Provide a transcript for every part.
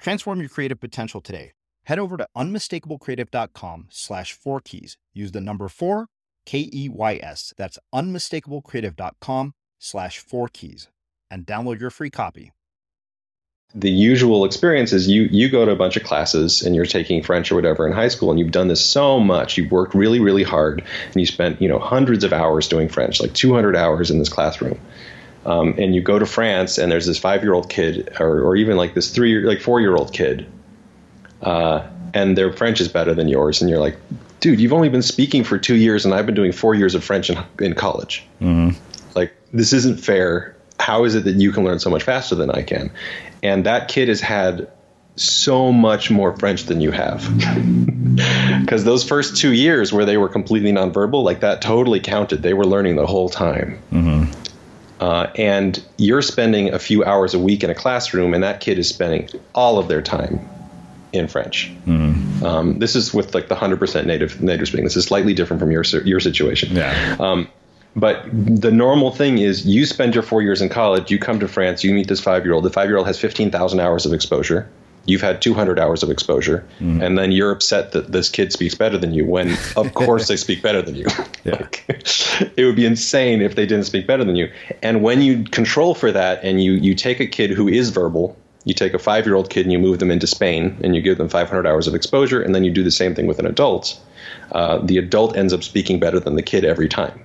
Transform your creative potential today. Head over to unmistakablecreative.com slash four keys. Use the number four, K E Y S. That's unmistakablecreative.com slash four keys and download your free copy. The usual experience is you you go to a bunch of classes and you're taking French or whatever in high school and you've done this so much. You've worked really, really hard and you spent, you know, hundreds of hours doing French, like 200 hours in this classroom um, and you go to France and there's this five year old kid or, or even like this three like four year old kid uh, and their French is better than yours and you're like dude you've only been speaking for two years and I've been doing four years of French in, in college mm-hmm. like this isn't fair how is it that you can learn so much faster than I can and that kid has had so much more French than you have. Because those first two years where they were completely nonverbal, like that totally counted. They were learning the whole time. Mm-hmm. Uh, and you're spending a few hours a week in a classroom, and that kid is spending all of their time in French. Mm. Um, this is with like the 100% native native speaking. This is slightly different from your your situation. Yeah. Um, but the normal thing is you spend your four years in college, you come to France, you meet this five year old. The five year old has 15,000 hours of exposure you've had 200 hours of exposure mm. and then you're upset that this kid speaks better than you when of course they speak better than you yeah. like, it would be insane if they didn't speak better than you and when you control for that and you you take a kid who is verbal you take a five year old kid and you move them into spain and you give them 500 hours of exposure and then you do the same thing with an adult uh, the adult ends up speaking better than the kid every time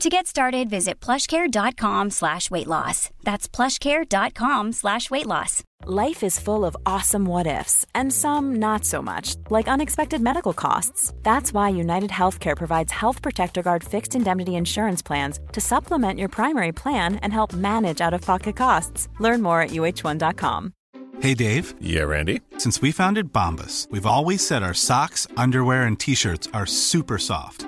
To get started, visit plushcare.com slash weight loss. That's plushcare.com slash weight loss. Life is full of awesome what ifs, and some not so much, like unexpected medical costs. That's why United Healthcare provides Health Protector Guard fixed indemnity insurance plans to supplement your primary plan and help manage out of pocket costs. Learn more at uh1.com. Hey, Dave. Yeah, Randy. Since we founded Bombas, we've always said our socks, underwear, and t shirts are super soft.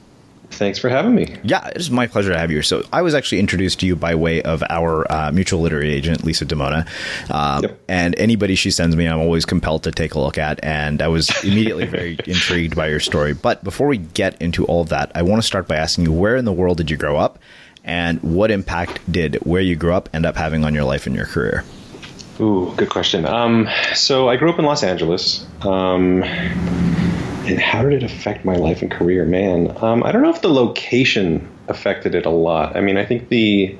Thanks for having me. Yeah, it is my pleasure to have you. here. So, I was actually introduced to you by way of our uh, mutual literary agent, Lisa DiMona. Uh, Yep. And anybody she sends me, I'm always compelled to take a look at. And I was immediately very intrigued by your story. But before we get into all of that, I want to start by asking you where in the world did you grow up? And what impact did where you grew up end up having on your life and your career? Ooh, good question. Um, so I grew up in Los Angeles. Um, and how did it affect my life and career? Man, um, I don't know if the location affected it a lot. I mean, I think the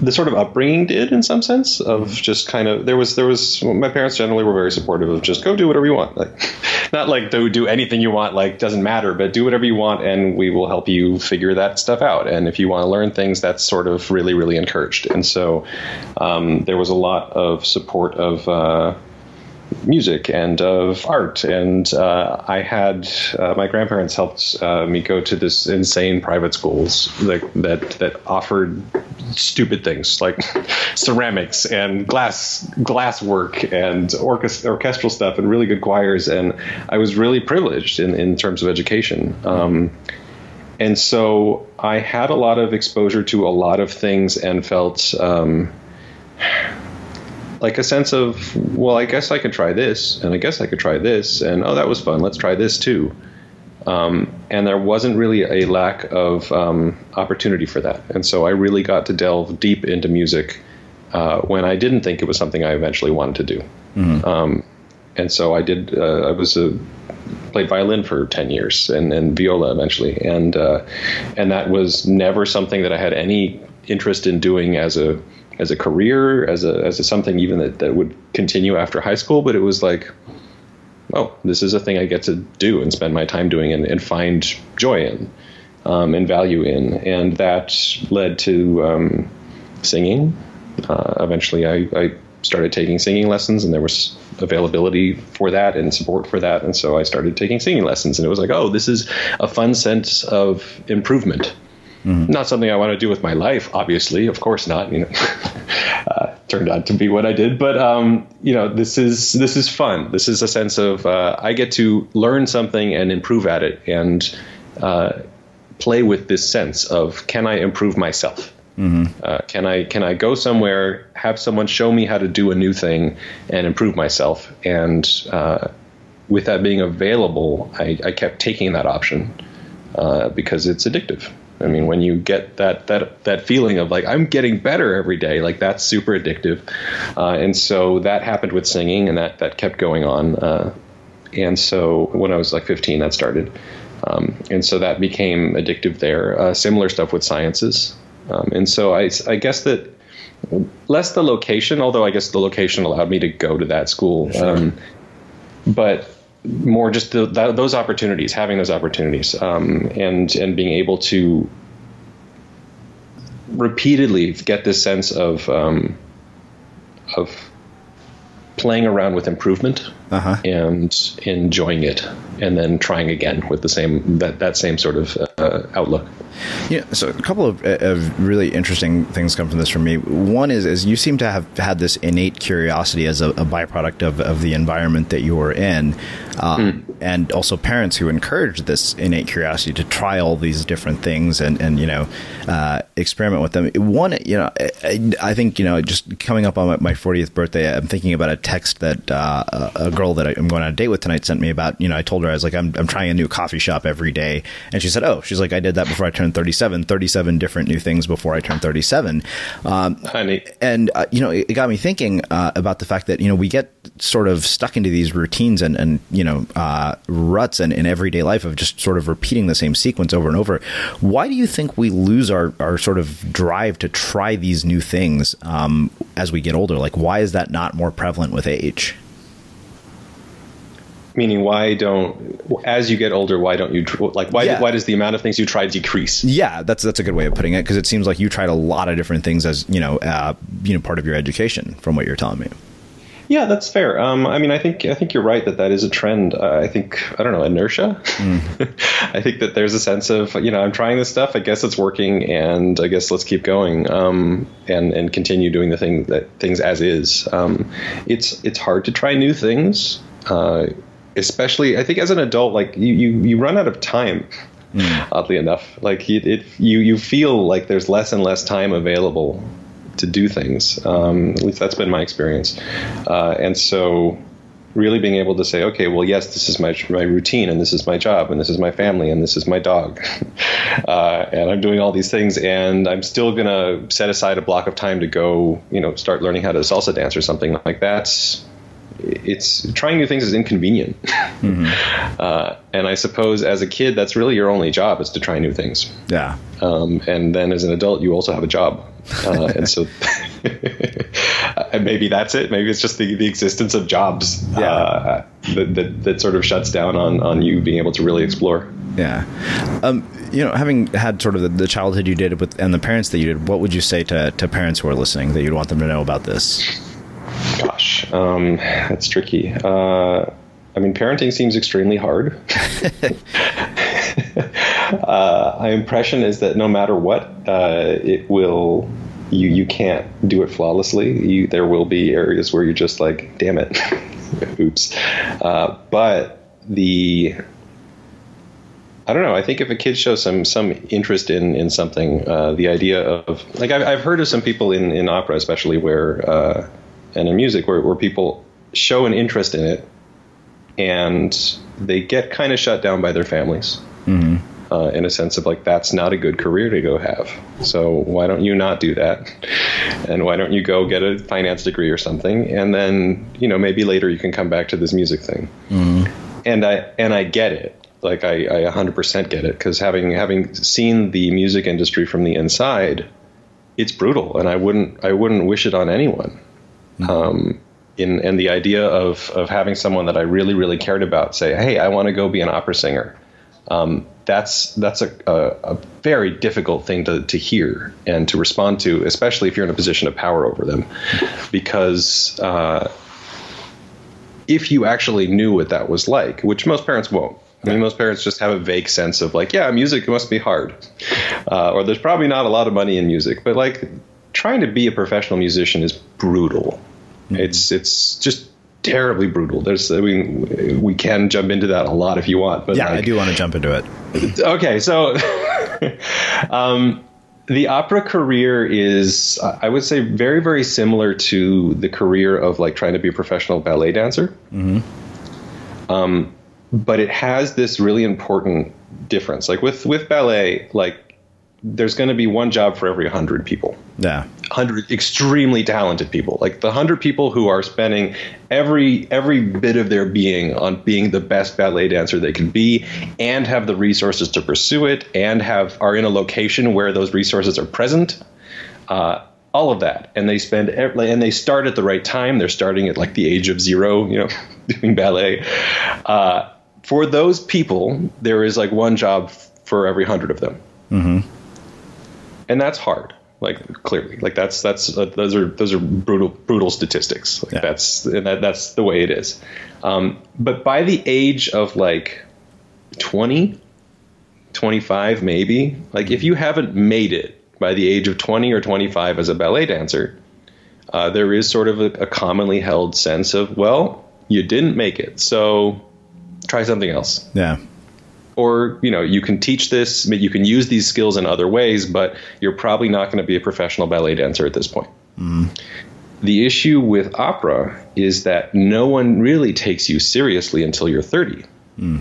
the sort of upbringing did in some sense of just kind of there was there was my parents generally were very supportive of just go do whatever you want like not like do do anything you want like doesn't matter but do whatever you want and we will help you figure that stuff out and if you want to learn things that's sort of really really encouraged and so um, there was a lot of support of uh, music and of art. And uh, I had uh, my grandparents helped uh, me go to this insane private schools like, that that offered stupid things like ceramics and glass glass work and orchest- orchestral stuff and really good choirs. And I was really privileged in, in terms of education. Um, and so I had a lot of exposure to a lot of things and felt um, like a sense of, well, I guess I could try this, and I guess I could try this, and oh, that was fun. Let's try this too. Um, and there wasn't really a lack of um, opportunity for that. And so I really got to delve deep into music uh, when I didn't think it was something I eventually wanted to do. Um, and so I did. Uh, I was a played violin for 10 years and, and viola eventually and uh, and that was never something that I had any interest in doing as a as a career as a as a something even that, that would continue after high school but it was like oh this is a thing I get to do and spend my time doing and, and find joy in um, and value in. And that led to um, singing. Uh, eventually I, I started taking singing lessons and there was availability for that and support for that. And so i started taking singing lessons and it was like oh this is a fun sense of improvement not something i want to do with my life obviously. Of course not you know. Uh, turned out to be what i did. But um, you know this is this is fun. This is a sense of uh, i get to learn something and improve at it and uh, play with this sense of can i improve myself? Uh, can I can I go somewhere, have someone show me how to do a new thing, and improve myself? And uh, with that being available, I, I kept taking that option uh, because it's addictive. I mean, when you get that that that feeling of like I'm getting better every day, like that's super addictive. Uh, and so that happened with singing, and that that kept going on. Uh, and so when I was like 15, that started. Um, and so that became addictive there. Uh, similar stuff with sciences. Um, and so I, I guess that less the location, although I guess the location allowed me to go to that school. Um, but more just the, those opportunities, having those opportunities, um, and and being able to repeatedly get this sense of um, of playing around with improvement Uh-huh. and enjoying it, and then trying again with the same that that same sort of uh, outlook. Yeah, so a couple of, of really interesting things come from this for me. One is, is you seem to have had this innate curiosity as a, a byproduct of, of the environment that you were in, um, and also parents who encouraged this innate curiosity to try all these different things and, and you know uh, experiment with them. One, you know, I, I think you know, just coming up on my, my 40th birthday, I'm thinking about a text that uh, a a girl that I'm going on a date with tonight sent me about. You know, I told her I was like, I'm I'm trying a new coffee shop every day, and she said, Oh, she's like, I did that before I turned 37, 37 different new things before I turned 37. Um, Honey, and uh, you know, it, it got me thinking uh, about the fact that you know we get sort of stuck into these routines and and you know uh, ruts and in everyday life of just sort of repeating the same sequence over and over. Why do you think we lose our our sort of drive to try these new things um, as we get older? Like, why is that not more prevalent with age? Meaning why don't as you get older, why don't you like why Yeah. why does the amount of things you try decrease? Yeah, that's that's a good way of putting it because it seems like you tried a lot of different things as you know, uh, you know, part of your education from what you're telling me. Yeah, that's fair. Um, I mean, I think I think you're right that that is a trend. Uh, I think I don't know inertia. I think that there's a sense of you know I'm trying this stuff. I guess it's working, and I guess let's keep going um, and and continue doing the thing that things as is. Um, it's it's hard to try new things, uh, especially I think as an adult. Like you you, you run out of time. Oddly enough, like it, it you you feel like there's less and less time available to do things. Um, at least that's been my experience. Uh, and so, really being able to say, okay, well, yes, this is my my routine, and this is my job, and this is my family, and this is my dog, uh, and I'm doing all these things, and I'm still gonna set aside a block of time to go, you know, start learning how to salsa dance or something like that. It's trying new things is inconvenient, uh, and I suppose as a kid, that's really your only job is to try new things. Yeah, Um, and then as an adult, you also have a job. Uh, and so and maybe that's it. Maybe it's just the, the existence of jobs uh, that, that, that sort of shuts down on, on you being able to really explore. yeah. Um, you know, having had sort of the, the childhood you did with and the parents that you did, what would you say to to parents who are listening that you'd want them to know about this? Gosh, um, that's tricky. Uh, I mean, parenting seems extremely hard. uh, my impression is that no matter what, uh, it will. You you can't do it flawlessly. You, there will be areas where you're just like, damn it, oops. Uh, but the I don't know. I think if a kid shows some some interest in in something, uh, the idea of like I've, I've heard of some people in in opera, especially where uh, and in music, where where people show an interest in it, and they get kind of shut down by their families. Uh, in a sense of like that's not a good career to go have. So why don't you not do that? And why don't you go get a finance degree or something? And then you know maybe later you can come back to this music thing. And I and I get it. Like I, I 100% get it because having having seen the music industry from the inside, it's brutal, and I wouldn't I wouldn't wish it on anyone. Um, in and the idea of of having someone that I really really cared about say, hey, I want to go be an opera singer. Um, that's that's a, a, a very difficult thing to, to hear and to respond to, especially if you're in a position of power over them, because uh, if you actually knew what that was like, which most parents won't. I mean, most parents just have a vague sense of like, yeah, music must be hard, uh, or there's probably not a lot of money in music. But like, trying to be a professional musician is brutal. It's it's just terribly brutal. There's, I mean, we can jump into that a lot if you want. But Yeah, I do want to jump into it. okay, so um, the opera career is, I would say, very, very similar to the career of like trying to be a professional ballet dancer. Um, but it has this really important difference. Like with with ballet, like there's going to be one job for every hundred people Yeah, hundred extremely talented people. Like the hundred people who are spending every every bit of their being on being the best ballet dancer they can be and have the resources to pursue it and have are in a location where those resources are present uh, all of that. And they spend and they start at the right time. They're starting at like the age of zero you know doing ballet. Uh, for those people there is like one job for every hundred of them. And that's hard. Like clearly, like that's that's uh, those are those are brutal brutal statistics. Like Yeah. that's and that, that's the way it is. Um, but by the age of like 20, 25 maybe, like if you haven't made it by the age of 20 or 25 as a ballet dancer, uh, there is sort of a, a commonly held sense of, well, you didn't make it, so try something else Yeah. Or you know you can teach this you can use these skills in other ways but you're probably not going to be a professional ballet dancer at this point. Mm. The issue with opera is that no one really takes you seriously until you're 30 mm.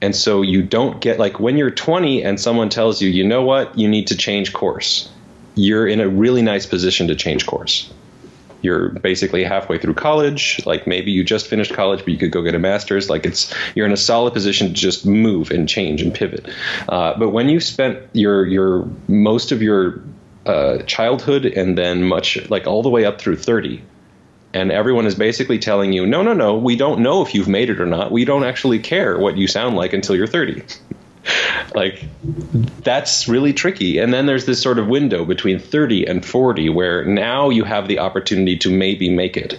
and so you don't get like when you're 20 and someone tells you you know what? You need to change course. You're in a really nice position to change course you're basically halfway through college like maybe you just finished college but you could go get a master's. Like it's you're in a solid position to just move and change and pivot. Uh, but when you spent your your most of your uh, childhood and then much like all the way up through 30 and everyone is basically telling you no no no we don't know if you've made it or not. We don't actually care what you sound like until you're 30 like that's really tricky. And then there's this sort of window between 30 and 40 where now you have the opportunity to maybe make it.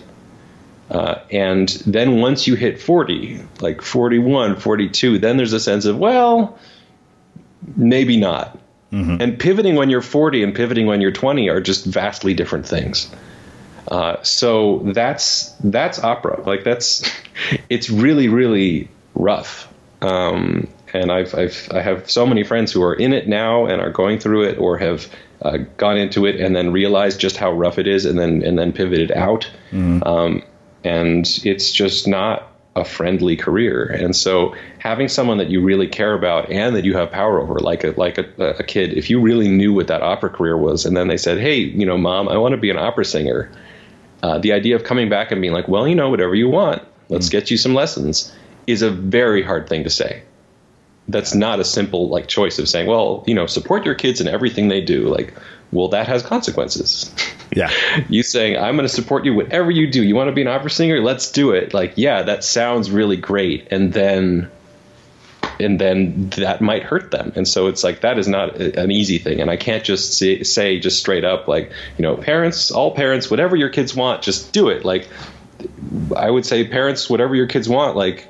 Uh, and then once you hit 40 like 41 42 then there's a sense of well maybe not. And pivoting when you're 40 and pivoting when you're 20 are just vastly different things. Uh, so that's that's opera. Like that's it's really really rough. Um, and I've, I've I have so many friends who are in it now and are going through it or have uh, gone into it and then realized just how rough it is and then and then pivoted out. Um, and it's just not a friendly career. And so having someone that you really care about and that you have power over, like a like a, a kid, if you really knew what that opera career was, and then they said, "Hey, you know, mom, I want to be an opera singer," uh, the idea of coming back and being like, "Well, you know, whatever you want, let's get you some lessons," is a very hard thing to say. That's not a simple like choice of saying, "Well, you know, support your kids in everything they do." Like, well, that has consequences. Yeah. you saying i'm going to support you whatever you do you want to be an opera singer let's do it like yeah that sounds really great and then and then that might hurt them and so it's like that is not a- an easy thing and i can't just say, say just straight up like you know parents all parents whatever your kids want just do it like i would say parents whatever your kids want like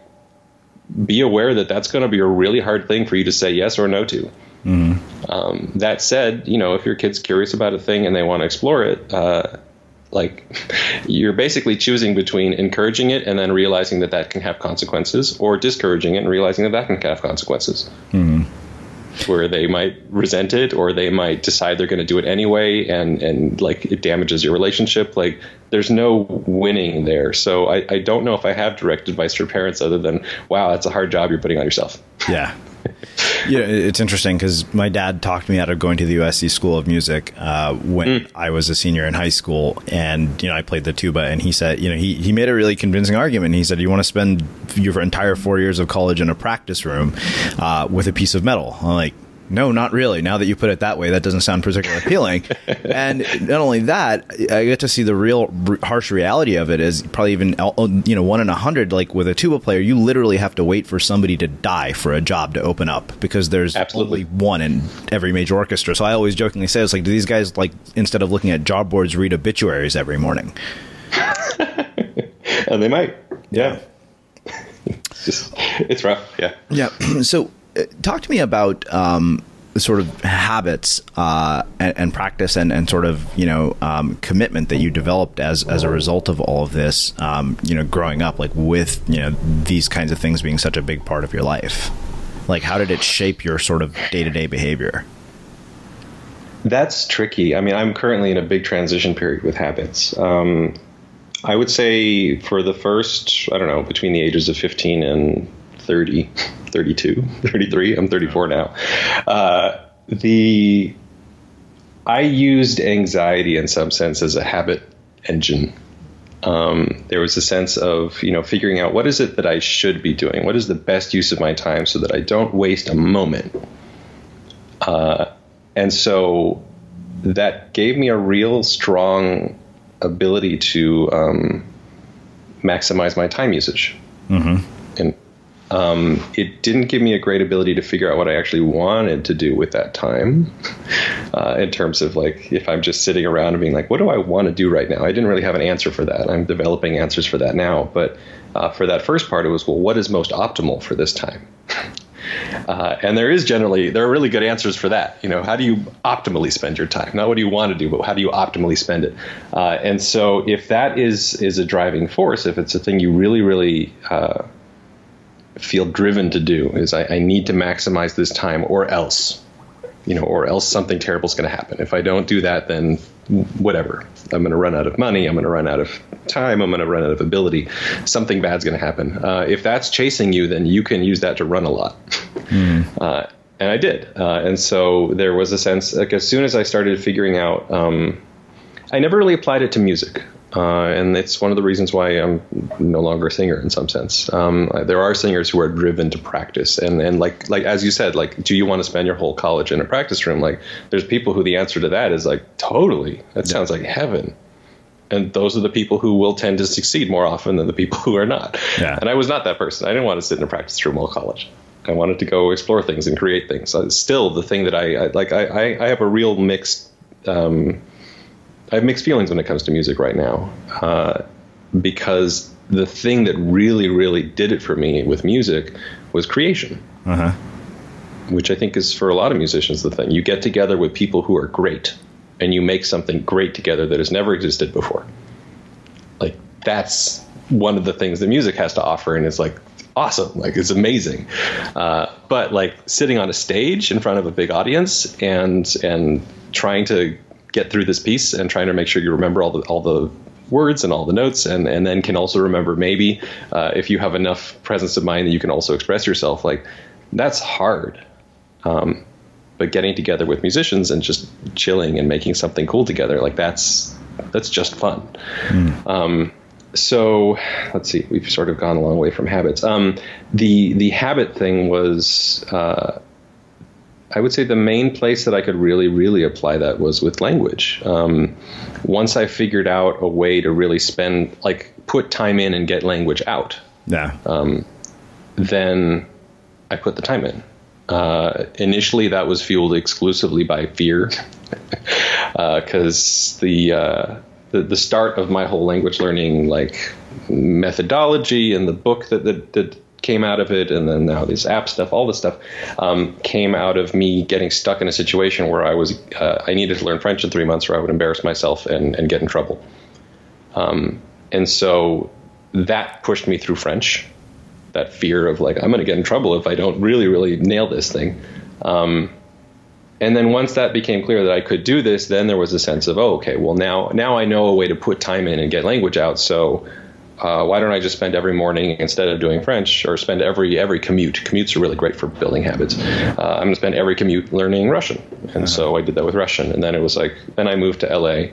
be aware that that's going to be a really hard thing for you to say yes or no to. Um, that said, you know, if your kid's curious about a thing and they want to explore it, uh, like you're basically choosing between encouraging it and then realizing that that can have consequences, or discouraging it and realizing that that can have consequences. Where they might resent it, or they might decide they're going to do it anyway, and and like it damages your relationship. Like there's no winning there. So I, I don't know if I have direct advice for parents other than, wow, that's a hard job you're putting on yourself. Yeah. Yeah, it's interesting because my dad talked me out of going to the USC School of Music uh, when I was a senior in high school, and you know I played the tuba, and he said, you know, he he made a really convincing argument. He said, you want to spend your entire four years of college in a practice room uh, with a piece of metal. I'm like. No, not really. Now that you put it that way, that doesn't sound particularly appealing. and not only that, I get to see the real r- harsh reality of it is probably even uh, you know one in a hundred. Like with a tuba player, you literally have to wait for somebody to die for a job to open up because there's Absolutely. only one in every major orchestra. So I always jokingly say, "It's like, do these guys like instead of looking at job boards, read obituaries every morning?" And they might. Yeah. it's just it's rough. Yeah. Yeah. so, talk to me about um, sort of habits uh, and, and practice and, and sort of you know um, commitment that you developed as as a result of all of this. Um, you know, growing up, like with you know these kinds of things being such a big part of your life. Like, how did it shape your sort of day to day behavior? That's tricky. I mean, I'm currently in a big transition period with habits. Um, I would say for the first, I don't know, between the ages of 15 and 30, 32, 33, I'm 34 now. Uh, the I used anxiety in some sense as a habit engine. Um, there was a sense of you know figuring out what is it that I should be doing, what is the best use of my time, so that I don't waste a moment. Uh, and so that gave me a real strong ability to um, maximize my time usage. Mm-hmm. Um, it didn't give me a great ability to figure out what I actually wanted to do with that time. Uh, in terms of like, if I'm just sitting around and being like, what do I want to do right now? I didn't really have an answer for that. I'm developing answers for that now. But uh, for that first part, it was, well, what is most optimal for this time? Uh, and there is generally there are really good answers for that. You know, how do you optimally spend your time? Not what do you want to do, but how do you optimally spend it? Uh, and so, if that is is a driving force, if it's a thing you really really uh, feel driven to do, is I, I need to maximize this time, or else, you know, or else something terrible is going to happen. If I don't do that, then whatever. I'm going to run out of money. I'm going to run out of time. I'm going to run out of ability. Something bad's going to happen. Uh, if that's chasing you, then you can use that to run a lot. Mm. Uh, and I did. Uh, and so there was a sense, like, as soon as I started figuring out, um, I never really applied it to music. Uh, and it's one of the reasons why I'm no longer a singer in some sense. Um, there are singers who are driven to practice, and and like like as you said, like, do you want to spend your whole college in a practice room? Like, there's people who the answer to that is like, totally. That sounds like heaven. And those are the people who will tend to succeed more often than the people who are not. Yeah. And I was not that person. I didn't want to sit in a practice room all college. I wanted to go explore things and create things. Uh, still, the thing that I, I like, I, I have a real mixed um, I have mixed feelings when it comes to music right now, uh, because the thing that really, really did it for me with music was creation. Uh-huh. Which I think is for a lot of musicians the thing. You get together with people who are great, and you make something great together that has never existed before. Like that's one of the things that music has to offer, and it's like awesome like it's amazing uh, but like sitting on a stage in front of a big audience and and trying to get through this piece and trying to make sure you remember all the all the words and all the notes and, and then can also remember maybe uh, if you have enough presence of mind that you can also express yourself like that's hard. Um, but getting together with musicians and just chilling and making something cool together like that's that's just fun. Mm. um, so let's see we've sort of gone a long way from habits. Um, the the habit thing was uh, I would say the main place that I could really, really apply that was with language. Um, once I figured out a way to really spend, like, put time in and get language out. Yeah. Um, then I put the time in. Uh, initially, that was fueled exclusively by fear, because uh, the, uh, the the start of my whole language learning like methodology and the book that that, that came out of it, and then now this app stuff, all this stuff um, came out of me getting stuck in a situation where I was uh, I needed to learn French in three months, or I would embarrass myself and, and get in trouble. Um, and so that pushed me through French. That fear of like I'm going to get in trouble if I don't really really nail this thing. Um, and then once that became clear that I could do this, then there was a sense of oh okay, well now now I know a way to put time in and get language out. So uh, why don't I just spend every morning instead of doing French, or spend every every commute? Commutes are really great for building habits. Uh, I'm going to spend every commute learning Russian, and uh-huh. so I did that with Russian. And then it was like, then I moved to LA,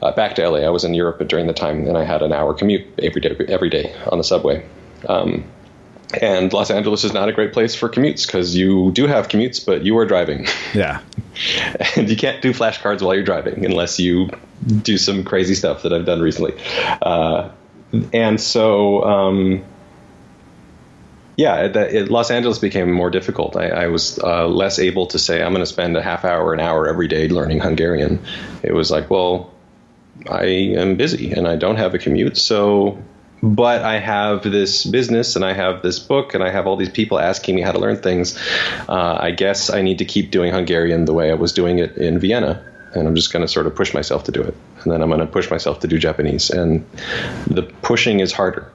uh, back to LA. I was in Europe during the time, and I had an hour commute every day every day on the subway. Um, and Los Angeles is not a great place for commutes because you do have commutes, but you are driving. Yeah. and you can't do flashcards while you're driving unless you do some crazy stuff that I've done recently. Uh, and so um, yeah, it, it, Los Angeles became more difficult. I, I was uh, less able to say I'm going to spend a half hour, an hour every day learning Hungarian. It was like, well, I am busy and I don't have a commute, so. But I have this business and I have this book and I have all these people asking me how to learn things. Uh, I guess I need to keep doing Hungarian the way I was doing it in Vienna and I'm just going to sort of push myself to do it. And then I'm going to push myself to do Japanese. And the pushing is harder.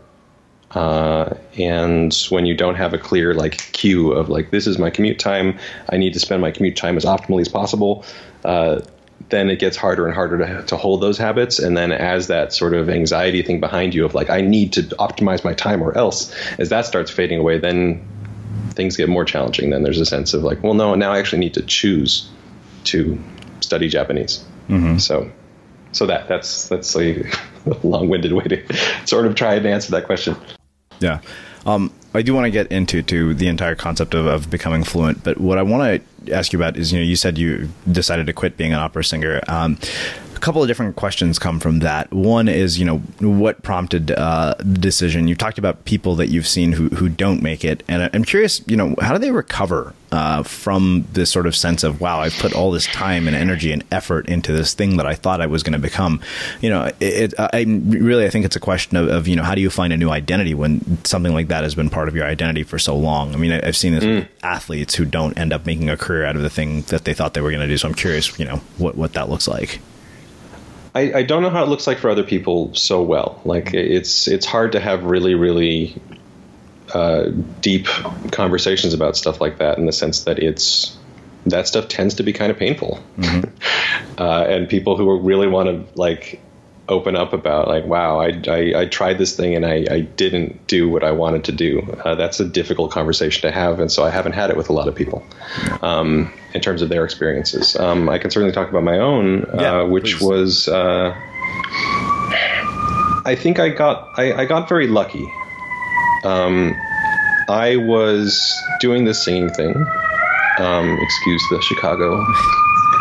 Uh, and when you don't have a clear like cue of like this is my commute time, I need to spend my commute time as optimally as possible. Uh, then it gets harder and harder to, to hold those habits. And then as that sort of anxiety thing behind you of like I need to optimize my time or else, as that starts fading away, then things get more challenging. Then there's a sense of like, well, no, now I actually need to choose to study Japanese. Mm-hmm. So, so that that's that's a long-winded way to sort of try and answer that question. Yeah. Um, I do want to get into to the entire concept of, of becoming fluent, but what I want to ask you about is, you know, you said you decided to quit being an opera singer. Um, couple of different questions come from that. One is, you know, what prompted uh, the decision? You've talked about people that you've seen who who don't make it, and I'm curious, you know, how do they recover uh, from this sort of sense of, wow, I've put all this time and energy and effort into this thing that I thought I was going to become. You know, it, it, I really I think it's a question of, of, you know how do you find a new identity when something like that has been part of your identity for so long. I mean, I've seen this mm. with athletes who don't end up making a career out of the thing that they thought they were going to do. So I'm curious, you know, what what that looks like. I, I, don't know how it looks like for other people so well. Like it's it's hard to have really really uh, deep conversations about stuff like that in the sense that it's that stuff tends to be kind of painful, mm-hmm. uh, and people who really want to like open up about like wow I, I, I tried this thing and I, I didn't do what I wanted to do uh, that's a difficult conversation to have and so I haven't had it with a lot of people um, in terms of their experiences um, I can certainly talk about my own yeah, uh, which please. was uh, I think I got I, I got very lucky um, I was doing the singing thing. Um, excuse the Chicago,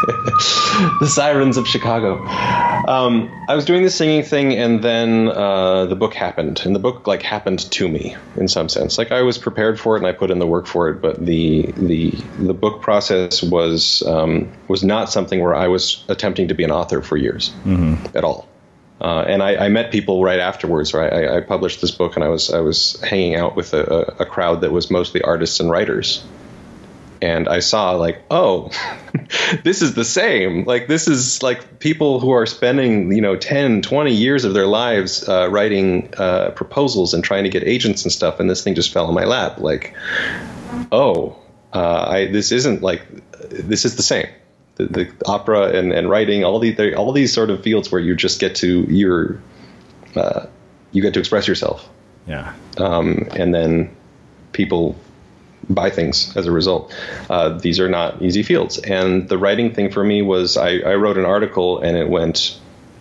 the sirens of Chicago. Um, I was doing the singing thing, and then uh, the book happened, and the book like happened to me in some sense. Like I was prepared for it, and I put in the work for it, but the the the book process was um, was not something where I was attempting to be an author for years mm-hmm. at all. Uh, and I, I, met people right afterwards. Right, I, I, published this book, and I was I was hanging out with a, a, crowd that was mostly artists and writers, and I saw like, oh, this is the same. Like this is like people who are spending you know 10, 20 years of their lives uh, writing uh, proposals and trying to get agents and stuff, and this thing just fell in my lap. Like, oh, uh, I this isn't like this is the same the, the opera and, and writing, all the all these sort of fields where you just get to your uh, you get to express yourself. Yeah. Um, and then people buy things as a result. Uh, these are not easy fields. And the writing thing for me was I, I wrote an article and it went.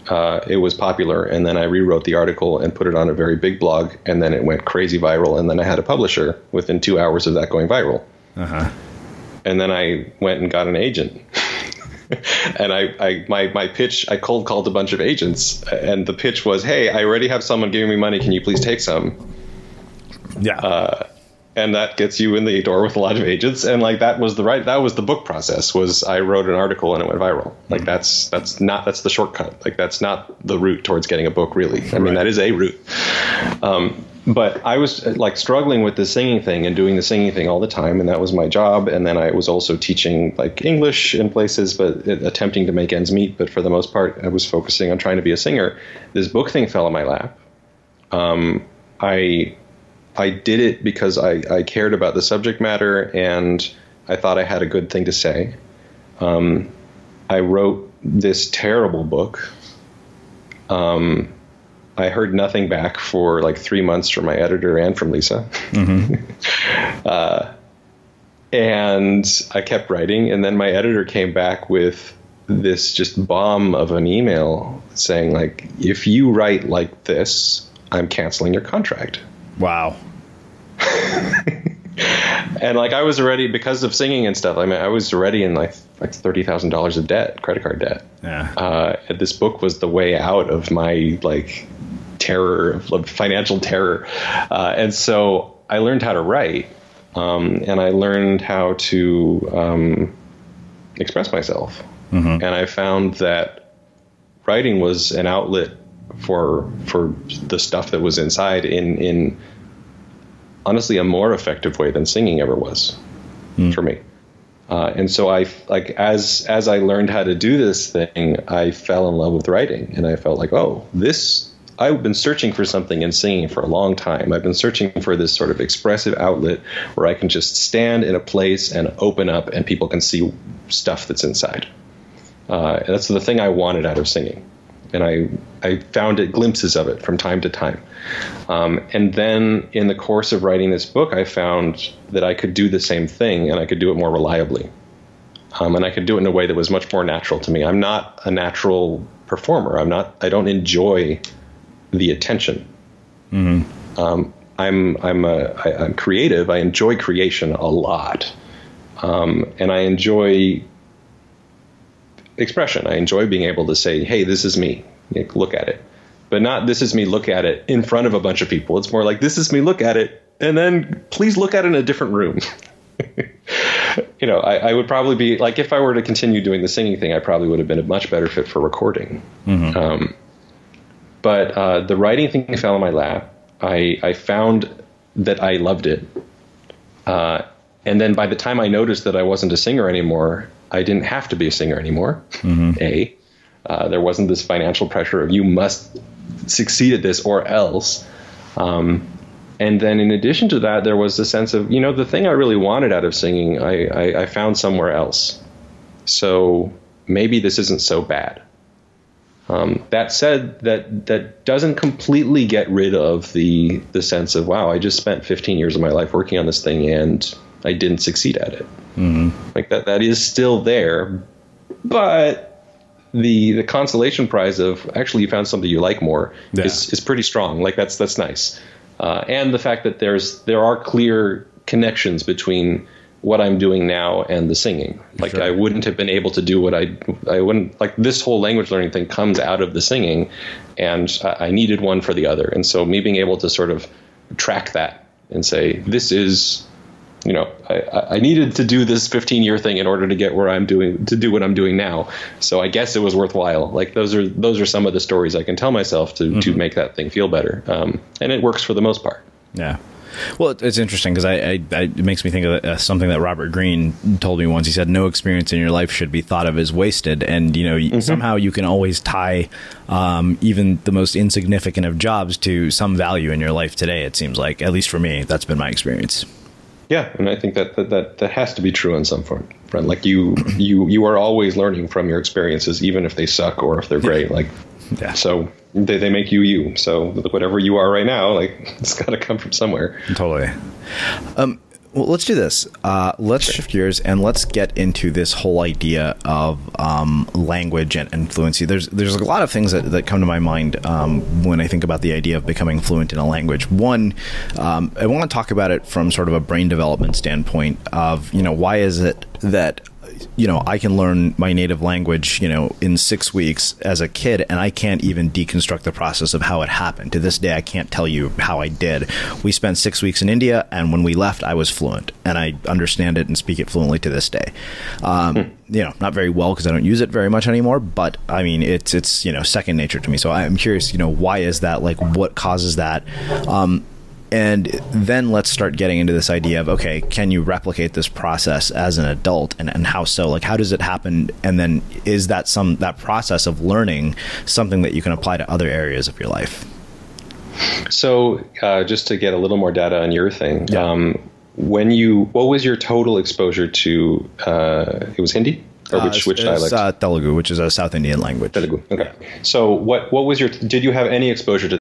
Uh, it was popular, and then I rewrote the article and put it on a very big blog, and then it went crazy viral. And then I had a publisher within two hours of that going viral. Uh-huh. And then I went and got an agent. and I, I my my pitch I cold called a bunch of agents and the pitch was hey I already have someone giving me money can you please take some yeah uh, and that gets you in the door with a lot of agents and like that was the right that was the book process was I wrote an article and it went viral like mm-hmm. that's that's not that's the shortcut like that's not the route towards getting a book really I mean that is a route um, but I was like struggling with the singing thing and doing the singing thing all the time, and that was my job. And then I was also teaching like English in places, but attempting to make ends meet. But for the most part, I was focusing on trying to be a singer. This book thing fell in my lap. Um, I I did it because I, I cared about the subject matter and I thought I had a good thing to say. Um, I wrote this terrible book. Um, I heard nothing back for like three months from my editor and from Lisa. Mm-hmm. uh, and I kept writing, and then my editor came back with this just bomb of an email saying like, "If you write like this, I'm canceling your contract." Wow. and like I was already because of singing and stuff. I mean, I was already in like like thirty thousand dollars of debt, credit card debt. Yeah. Uh, this book was the way out of my like terror, of financial terror. Uh, and so I learned how to write, um, and I learned how to um, express myself. Mm-hmm. And I found that writing was an outlet for for the stuff that was inside in in honestly a more effective way than singing ever was mm. for me. Uh, and so I like as as I learned how to do this thing, I fell in love with writing, and I felt like, oh, this I've been searching for something in singing for a long time. I've been searching for this sort of expressive outlet where I can just stand in a place and open up, and people can see stuff that's inside. Uh, and that's the thing I wanted out of singing, and I I found it glimpses of it from time to time. Um, and then in the course of writing this book, I found that I could do the same thing, and I could do it more reliably. Um, and I could do it in a way that was much more natural to me. I'm not a natural performer. I'm not. I don't enjoy the attention. Mm-hmm. Um, I'm I'm a I, I'm creative. I enjoy creation a lot, um, and I enjoy expression. I enjoy being able to say, "Hey, this is me. Like, look at it." But not this is me. Look at it in front of a bunch of people. It's more like this is me. Look at it, and then please look at it in a different room. you know, I, I, would probably be like if I were to continue doing the singing thing, I probably would have been a much better fit for recording. Mm-hmm. Um, but uh, the writing thing fell in my lap. I, I found that I loved it. Uh, and then by the time I noticed that I wasn't a singer anymore, I didn't have to be a singer anymore. Mm-hmm. A, uh, there wasn't this financial pressure of you must succeed at this or else. Um, and then in addition to that, there was the sense of, you know, the thing I really wanted out of singing, I, I, I found somewhere else. So maybe this isn't so bad. Um, that said, that that doesn't completely get rid of the the sense of wow, I just spent 15 years of my life working on this thing and I didn't succeed at it. Mm-hmm. Like that that is still there, but the the consolation prize of actually you found something you like more yeah. is is pretty strong. Like that's that's nice, uh, and the fact that there's there are clear connections between what I'm doing now and the singing. Like sure. I wouldn't have been able to do what I I wouldn't like this whole language learning thing comes out of the singing, and I needed one for the other. And so me being able to sort of track that and say this is you know, I, I needed to do this 15 year thing in order to get where I'm doing to do what I'm doing now. So I guess it was worthwhile. Like those are those are some of the stories I can tell myself to mm-hmm. to make that thing feel better, um, and it works for the most part. Yeah. Well, it's interesting because I, I, I, it makes me think of uh, something that Robert Greene told me once. He said, "No experience in your life should be thought of as wasted," and you know mm-hmm. somehow you can always tie um, even the most insignificant of jobs to some value in your life today. It seems like, at least for me, that's been my experience. Yeah, and I think that that, that, that has to be true in some form. Right? Like you you you are always learning from your experiences, even if they suck or if they're great. Like yeah. So they, they make you you. So whatever you are right now, like it's got to come from somewhere. Totally. Um, well, let's do this. Uh, let's sure. shift gears and let's get into this whole idea of um, language and, and, fluency. There's there's a lot of things that, that come to my mind um, when I think about the idea of becoming fluent in a language. One, um, I want to talk about it from sort of a brain development standpoint of you know why is it that you know, I can learn my native language, you know, in six weeks as a kid, and I can't even deconstruct the process of how it happened. To this day, I can't tell you how I did. We spent six weeks in India, and when we left, I was fluent, and I understand it and speak it fluently to this day. Um, hmm. You know, not very well because I don't use it very much anymore, but I mean, it's it's you know second nature to me. So I'm curious, you know, why is that? Like, what causes that? Um, and then let's start getting into this idea of okay, can you replicate this process as an adult, and, and how so? Like, how does it happen? And then is that some that process of learning something that you can apply to other areas of your life? So, uh, just to get a little more data on your thing, yeah. um, when you what was your total exposure to? Uh, it was Hindi. Or which, uh, which dialect? Uh, Telugu, which is a South Indian language. Telugu. Okay. So, what what was your? Did you have any exposure to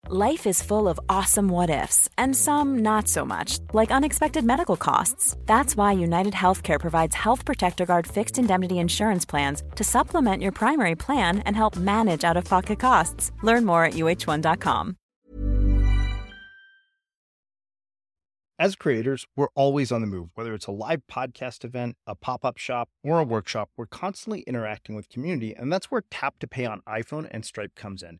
Life is full of awesome what ifs and some not so much, like unexpected medical costs. That's why United Healthcare provides Health Protector Guard fixed indemnity insurance plans to supplement your primary plan and help manage out of pocket costs. Learn more at uh1.com. As creators, we're always on the move. Whether it's a live podcast event, a pop up shop, or a workshop, we're constantly interacting with community, and that's where Tap to Pay on iPhone and Stripe comes in.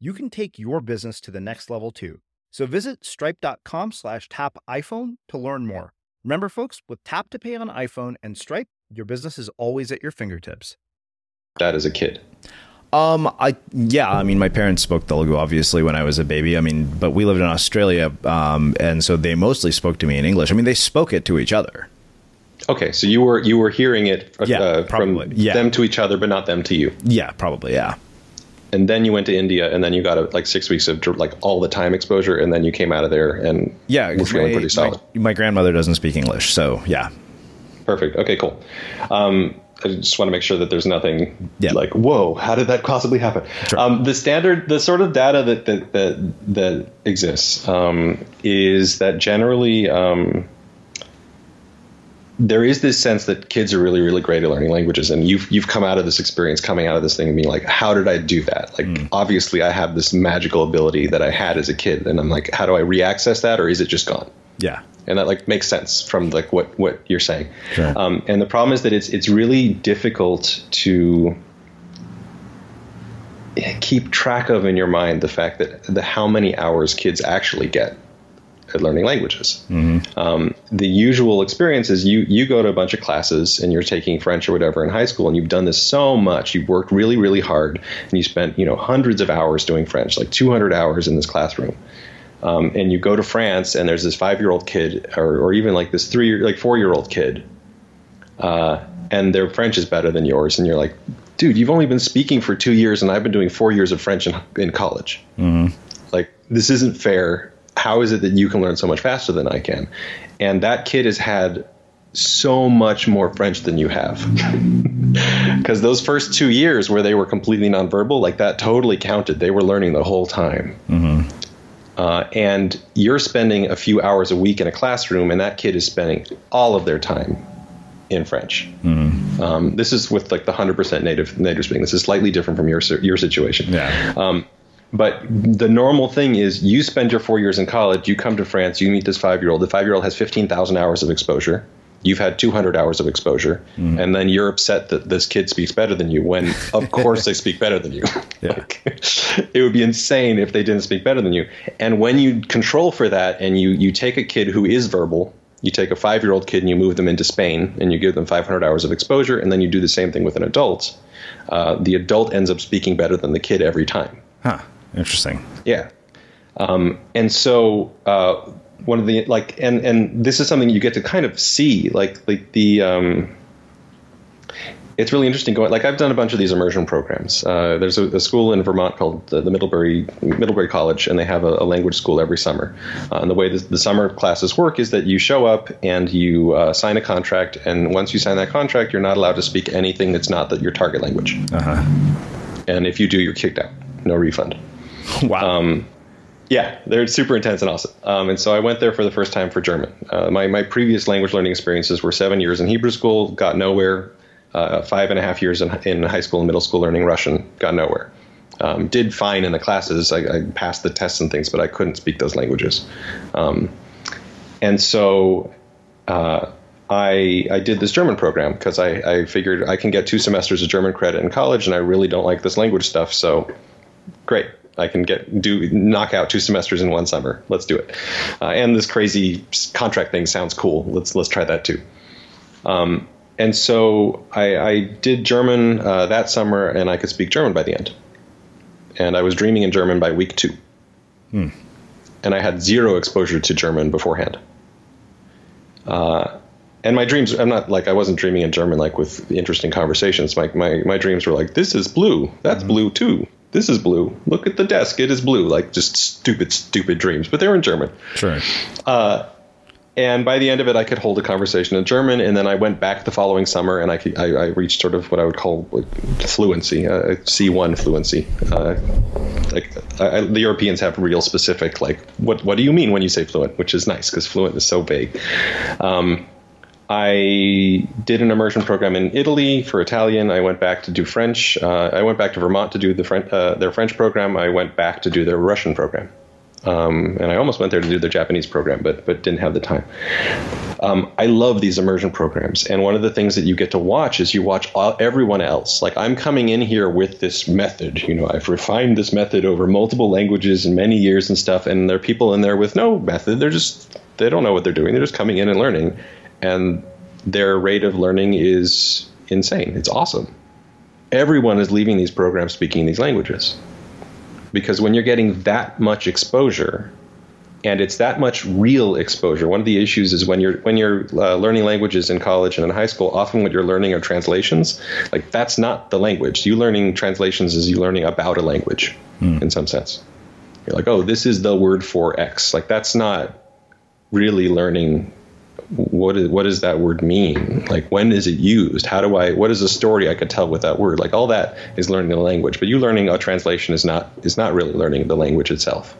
you can take your business to the next level too. So visit stripe.com slash tap iPhone to learn more. Remember, folks, with Tap to Pay on iPhone and Stripe, your business is always at your fingertips. That as a kid. Um, I yeah, I mean, my parents spoke Telugu obviously when I was a baby. I mean, but we lived in Australia, um, and so they mostly spoke to me in English. I mean, they spoke it to each other. Okay, so you were you were hearing it uh, Yeah, from probably. Yeah. them to each other, but not them to you. Yeah, probably. Yeah. And then you went to India, and then you got a, like six weeks of like all the time exposure, and then you came out of there and Yeah, were feeling my, pretty solid. My, my grandmother doesn't speak English, so yeah. Perfect. Okay, cool. Um, I just want to make sure that there's nothing Yeah. like, whoa, how did that possibly happen? Um, the standard, the sort of data that that that, that exists um, is that generally um, there is this sense that kids are really, really great at learning languages, and you've you've come out of this experience, coming out of this thing, and being like, how did I do that? Like, obviously, I have this magical ability that I had as a kid, and I'm like, how do I reaccess that, or is it just gone? Yeah. and that like makes sense from like what what you're saying. Sure. Um, and the problem is that it's it's really difficult to keep track of in your mind the fact that the how many hours kids actually get at learning languages. Um, the usual experience is you you go to a bunch of classes and you're taking French or whatever in high school and you've done this so much you've worked really really hard and you spent you know hundreds of hours doing French like 200 hours in this classroom. Um, and you go to France and there's this five year old kid or, or even like this three like four year old kid uh, and their French is better than yours and you're like dude you've only been speaking for two years and I've been doing four years of French in, in college. Like this isn't fair how is it that you can learn so much faster than I can and that kid has had so much more French than you have because those first two years where they were completely nonverbal like that totally counted they were learning the whole time uh, and you're spending a few hours a week in a classroom, and that kid is spending all of their time in French. Um, this is with like the hundred percent native native speaking. This is slightly different from your your situation. Yeah. Um, but the normal thing is you spend your four years in college, you come to France, you meet this five year old. The five year old has fifteen thousand hours of exposure. You've had 200 hours of exposure, and then you're upset that this kid speaks better than you. When of course they speak better than you. Yeah. Like, it would be insane if they didn't speak better than you. And when you control for that, and you you take a kid who is verbal, you take a five year old kid and you move them into Spain, and you give them 500 hours of exposure, and then you do the same thing with an adult. Uh, the adult ends up speaking better than the kid every time. Huh. Interesting. Yeah. Um, and so uh, one of the like, and and this is something you get to kind of see, like like the. Um, it's really interesting going. Like I've done a bunch of these immersion programs. Uh, there's a, a school in Vermont called the, the Middlebury Middlebury College, and they have a, a language school every summer. Uh, and the way the, the summer classes work is that you show up and you uh, sign a contract, and once you sign that contract, you're not allowed to speak anything that's not the, your target language. Uh huh. And if you do, you're kicked out. No refund. Wow. Um, yeah, they're super intense and awesome. Um, and so I went there for the first time for German. Uh, my, my previous language learning experiences were seven years in Hebrew school, got nowhere. Uh, five and a half years in, in high school and middle school learning Russian, got nowhere. Um, did fine in the classes. I, I passed the tests and things, but I couldn't speak those languages. Um, and so uh, I, I did this German program because I, I figured I can get two semesters of German credit in college, and I really don't like this language stuff. So, great, I can get do knock out two semesters in one summer. Let's do it. Uh, and this crazy contract thing sounds cool. Let's let's try that too. Um, and so I, I did German uh, that summer, and I could speak German by the end. And I was dreaming in German by week two. Hmm. And I had zero exposure to German beforehand. Uh, and my dreams i'm not like i wasn't dreaming in german like with interesting conversations my, my, my dreams were like this is blue that's mm-hmm. blue too this is blue. Look at the desk. It is blue like just stupid stupid dreams. But they were in german. Sure. Uh, and by the end of it i could hold a conversation in german and then i went back the following summer and i, could, I, I reached sort of what i would call like fluency uh, c1 fluency. Uh, like I, the europeans have real specific like what, what do you mean when you say fluent? Which is nice because fluent is so vague. Um, I did an immersion program in Italy for Italian. I went back to do French. Uh, I went back to Vermont to do the French, uh, their French program. I went back to do their Russian program. Um, and I almost went there to do their Japanese program, but but didn't have the time. Um, I love these immersion programs, and one of the things that you get to watch is you watch all, everyone else. Like I'm coming in here with this method. You know, I've refined this method over multiple languages and many years and stuff. And there are people in there with no method. They're just they don't know what they're doing. They're just coming in and learning and their rate of learning is insane. It's awesome. Everyone is leaving these programs speaking these languages. Because when you're getting that much exposure, and it's that much real exposure. One of the issues is when you're when you're uh, learning languages in college and in high school. Often, what you're learning are translations. Like that's not the language. You learning translations is you learning about a language mm. in some sense. You're like, oh, this is the word for X. Like that's not really learning what is what does that word mean? Like when is it used? How do I what is the story I could tell with that word? Like all that is learning the language, but you learning a translation is not is not really learning the language itself.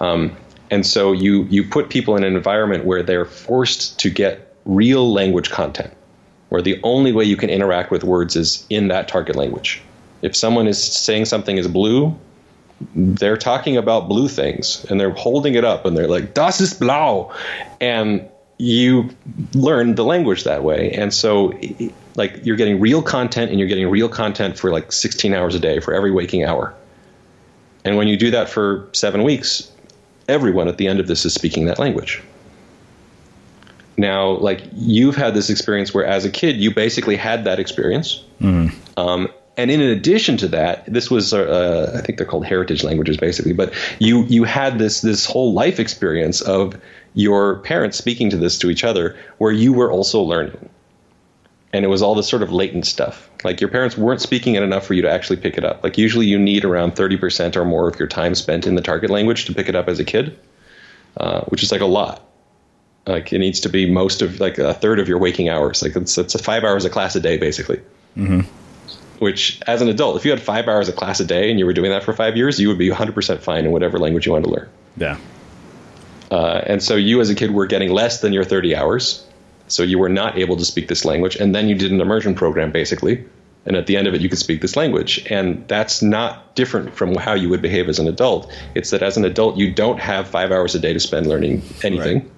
Um, and so you you put people in an environment where they're forced to get real language content, where the only way you can interact with words is in that target language. If someone is saying something is blue, they're talking about blue things and they're holding it up and they're like das ist blau and you learn the language that way. And so, like, you're getting real content and you're getting real content for like 16 hours a day for every waking hour. And when you do that for seven weeks, everyone at the end of this is speaking that language. Now, like, you've had this experience where as a kid, you basically had that experience. Mm. Um, and in addition to that, this was uh, I think they're called heritage languages basically, but you you had this this whole life experience of your parents speaking to this to each other where you were also learning. And it was all this sort of latent stuff. Like your parents weren't speaking it enough for you to actually pick it up. Like usually you need around 30% or more of your time spent in the target language to pick it up as a kid, uh, which is like a lot. Like it needs to be most of like a third of your waking hours. Like it's, it's five hours of class a day basically. Mm-hmm. Which, as an adult, if you had five hours of class a day and you were doing that for five years, you would be 100% fine in whatever language you wanted to learn. Yeah. Uh, and so you as a kid were getting less than your 30 hours. So you were not able to speak this language. And then you did an immersion program, basically. And at the end of it, you could speak this language. And that's not different from how you would behave as an adult. It's that as an adult, you don't have five hours a day to spend learning anything.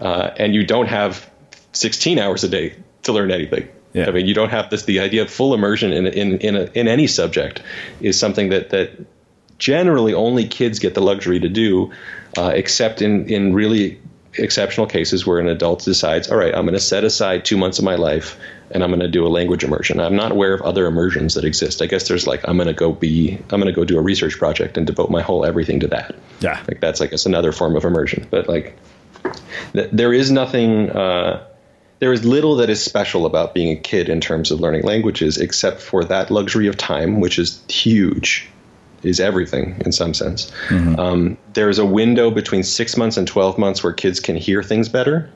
Right. Uh, and you don't have 16 hours a day to learn anything. Yeah. I mean, you don't have this. The idea of full immersion in in in, a, in any subject is something that that generally only kids get the luxury to do uh, except in, in really exceptional cases where an adult decides, all right, I'm going to set aside two months of my life and I'm going to do a language immersion. I'm not aware of other immersions that exist. I guess there's like I'm going to go be I'm going to go do a research project and devote my whole everything to that. Yeah, like that's I guess another form of immersion. But like th- there is nothing. Uh, there is little that is special about being a kid in terms of learning languages, except for that luxury of time, which is huge is everything in some sense. Mm-hmm. Um, there's a window between six months and 12 months where kids can hear things better.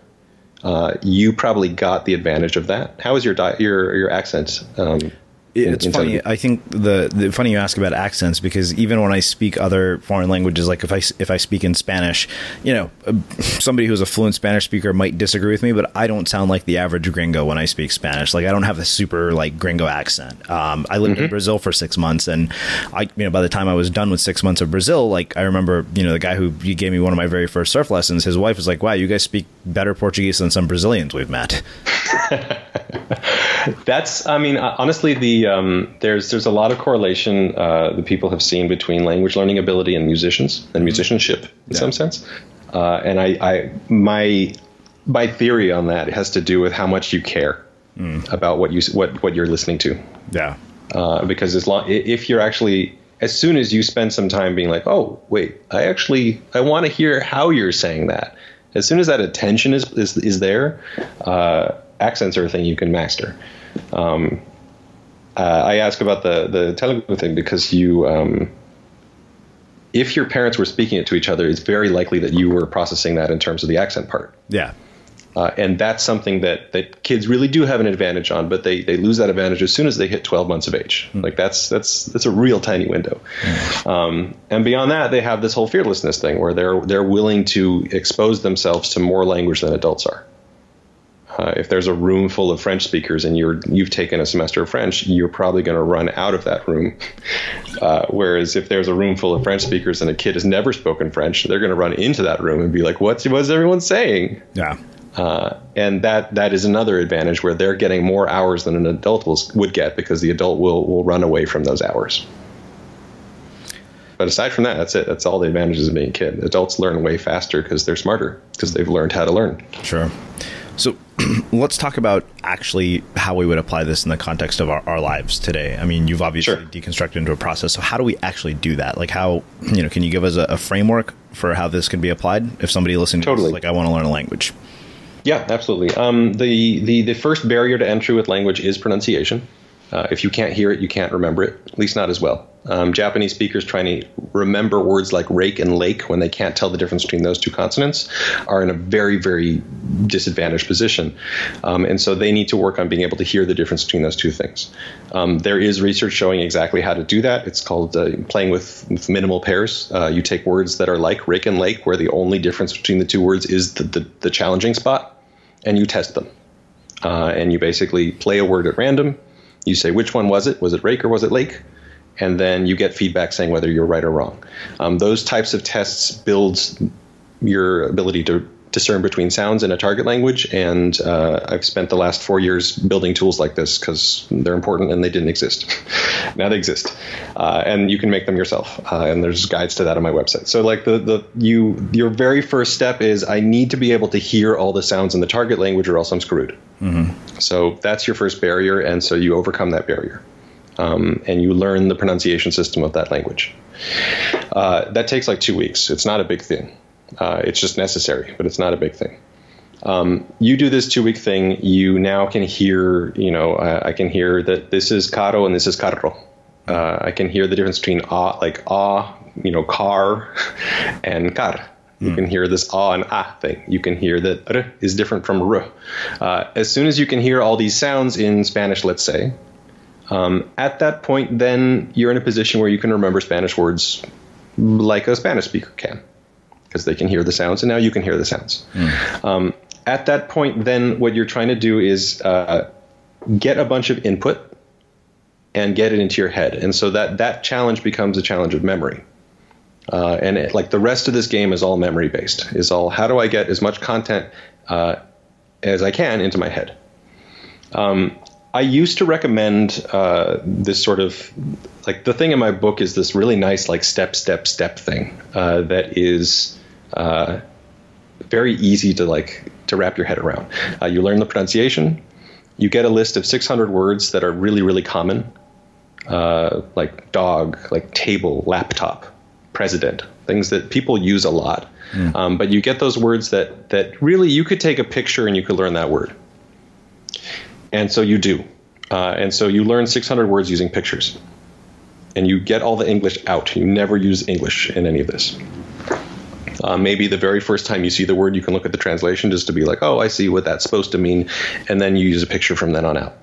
Uh, you probably got the advantage of that. How is your di- your your accent? Um, It's in funny. I think the, the funny you ask about accents because even when I speak other foreign languages, like if I if I speak in Spanish, you know, uh, somebody who's a fluent Spanish speaker might disagree with me, but I don't sound like the average gringo when I speak Spanish. Like I don't have a super like gringo accent. Um, I lived in Brazil for six months, and I, you know, by the time I was done with six months of Brazil, like I remember, you know, the guy who gave me one of my very first surf lessons. His wife was like, "Wow, you guys speak better Portuguese than some Brazilians we've met." That's, I mean, uh, honestly, the um, there's there's a lot of correlation uh, that people have seen between language learning ability and musicians and musicianship in some sense. Uh, and I, I, my my theory on that has to do with how much you care about what you what what you're listening to. Yeah. Uh, because as long if you're actually as soon as you spend some time being like, oh wait, I actually I want to hear how you're saying that. As soon as that attention is is, is there, uh, accents are a thing you can master. Um, uh, I ask about the the Telugu thing because you. Um, if your parents were speaking it to each other, it's very likely that you were processing that in terms of the accent part. Yeah. Uh, and that's something that, that kids really do have an advantage on, but they, they lose that advantage as soon as they hit 12 months of age. Like that's that's that's a real tiny window. Um, and beyond that, they have this whole fearlessness thing where they're they're willing to expose themselves to more language than adults are. Uh, if there's a room full of French speakers and you're you've taken a semester of French, you're probably going to run out of that room. Uh, whereas if there's a room full of French speakers and a kid has never spoken French, they're going to run into that room and be like, "What's what's everyone saying?" Yeah. Uh, and that that is another advantage where they're getting more hours than an adult will, would get because the adult will will run away from those hours. But aside from that, that's it. That's all the advantages of being a kid. Adults learn way faster because they're smarter because they've learned how to learn. Sure. So let's talk about actually how we would apply this in the context of our, our lives today. I mean, you've obviously deconstructed into a process. So how do we actually do that? Like how, you know, can you give us a, a framework for how this can be applied if somebody listening to Totally. this, like I want to learn a language? Yeah, absolutely. Um, the, the the first barrier to entry with language is pronunciation. Uh, if you can't hear it, you can't remember it, at least not as well. Um, Japanese speakers trying to remember words like rake and lake when they can't tell the difference between those two consonants are in a very, very disadvantaged position. Um, and so they need to work on being able to hear the difference between those two things. Um, there is research showing exactly how to do that. It's called uh, playing with, with minimal pairs. Uh, you take words that are like rake and lake, where the only difference between the two words is the, the, the challenging spot, and you test them. Uh, and you basically play a word at random. You say, which one was it? Was it rake or was it lake? And then you get feedback saying whether you're right or wrong. Um, those types of tests builds your ability to discern between sounds in a target language. And uh, I've spent the last four years building tools like this because they're important and they didn't exist. now they exist, uh, and you can make them yourself. Uh, and there's guides to that on my website. So like the the you your very first step is I need to be able to hear all the sounds in the target language, or else I'm screwed. So that's your first barrier, and so you overcome that barrier. Um, and you learn the pronunciation system of that language. Uh, that takes like two weeks. It's not a big thing. Uh, it's just necessary, but it's not a big thing. Um, you do this two week thing, you now can hear, you know, uh, I can hear that this is caro and this is carro. Uh, I can hear the difference between ah, like ah, you know, car, and car. You can hear this ah and ah thing. You can hear that r is different from r. Uh, as soon as you can hear all these sounds in Spanish, let's say, um, at that point, then you're in a position where you can remember Spanish words like a Spanish speaker can, because they can hear the sounds, and now you can hear the sounds. Um, at that point, then what you're trying to do is uh, get a bunch of input and get it into your head, and so that that challenge becomes a challenge of memory. Uh, and it, like the rest of this game is all memory based. Is all how do I get as much content uh, as I can into my head. Um, I used to recommend uh, this sort of like the thing in my book is this really nice like step step step thing uh, that is uh, very easy to like to wrap your head around. Uh, you learn the pronunciation. You get a list of 600 words that are really really common, uh, like dog, like table, laptop, president, things that people use a lot. Um, but you get those words that that really you could take a picture and you could learn that word. And so you do. Uh, and so you learn 600 words using pictures. And you get all the English out. You never use English in any of this. Uh, maybe the very first time you see the word, you can look at the translation just to be like, oh, I see what that's supposed to mean. And then you use a picture from then on out.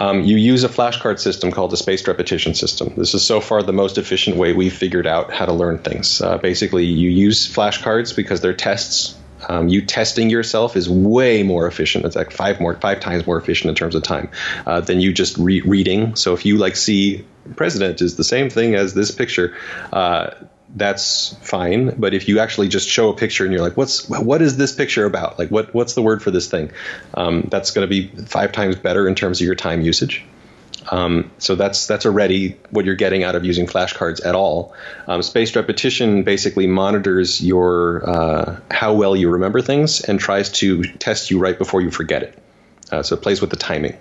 Um, you use a flashcard system called the spaced repetition system. This is so far the most efficient way we've figured out how to learn things. Uh, basically, you use flashcards because they're tests. Um, you testing yourself is way more efficient. It's like five more, five times more efficient in terms of time uh, than you just re- reading. So if you like see president is the same thing as this picture. Uh, that's fine. But if you actually just show a picture and you're like, what's what is this picture about? Like, what what's the word for this thing? Um, that's going to be five times better in terms of your time usage. Um, so that's that's already what you're getting out of using flashcards at all. Um, spaced repetition basically monitors your uh, how well you remember things and tries to test you right before you forget it. Uh, so it plays with the timing.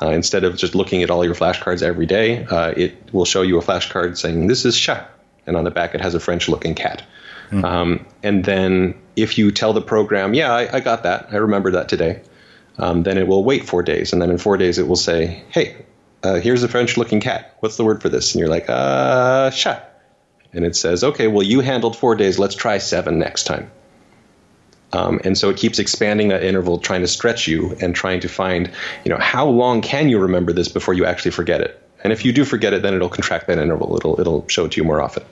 Uh, instead of just looking at all your flashcards every day, uh, it will show you a flashcard saying this is chat and on the back it has a French looking cat. Mm. Um, and then if you tell the program, yeah, I, I got that, I remember that today, um, then it will wait four days. And then in four days it will say, hey, uh, here's a French looking cat. What's the word for this? And you're like, uh, chat. And it says, okay, well, you handled four days. Let's try seven next time. Um, and so it keeps expanding that interval, trying to stretch you and trying to find, you know, how long can you remember this before you actually forget it? And if you do forget it, then it'll contract that interval. It'll it'll show it to you more often.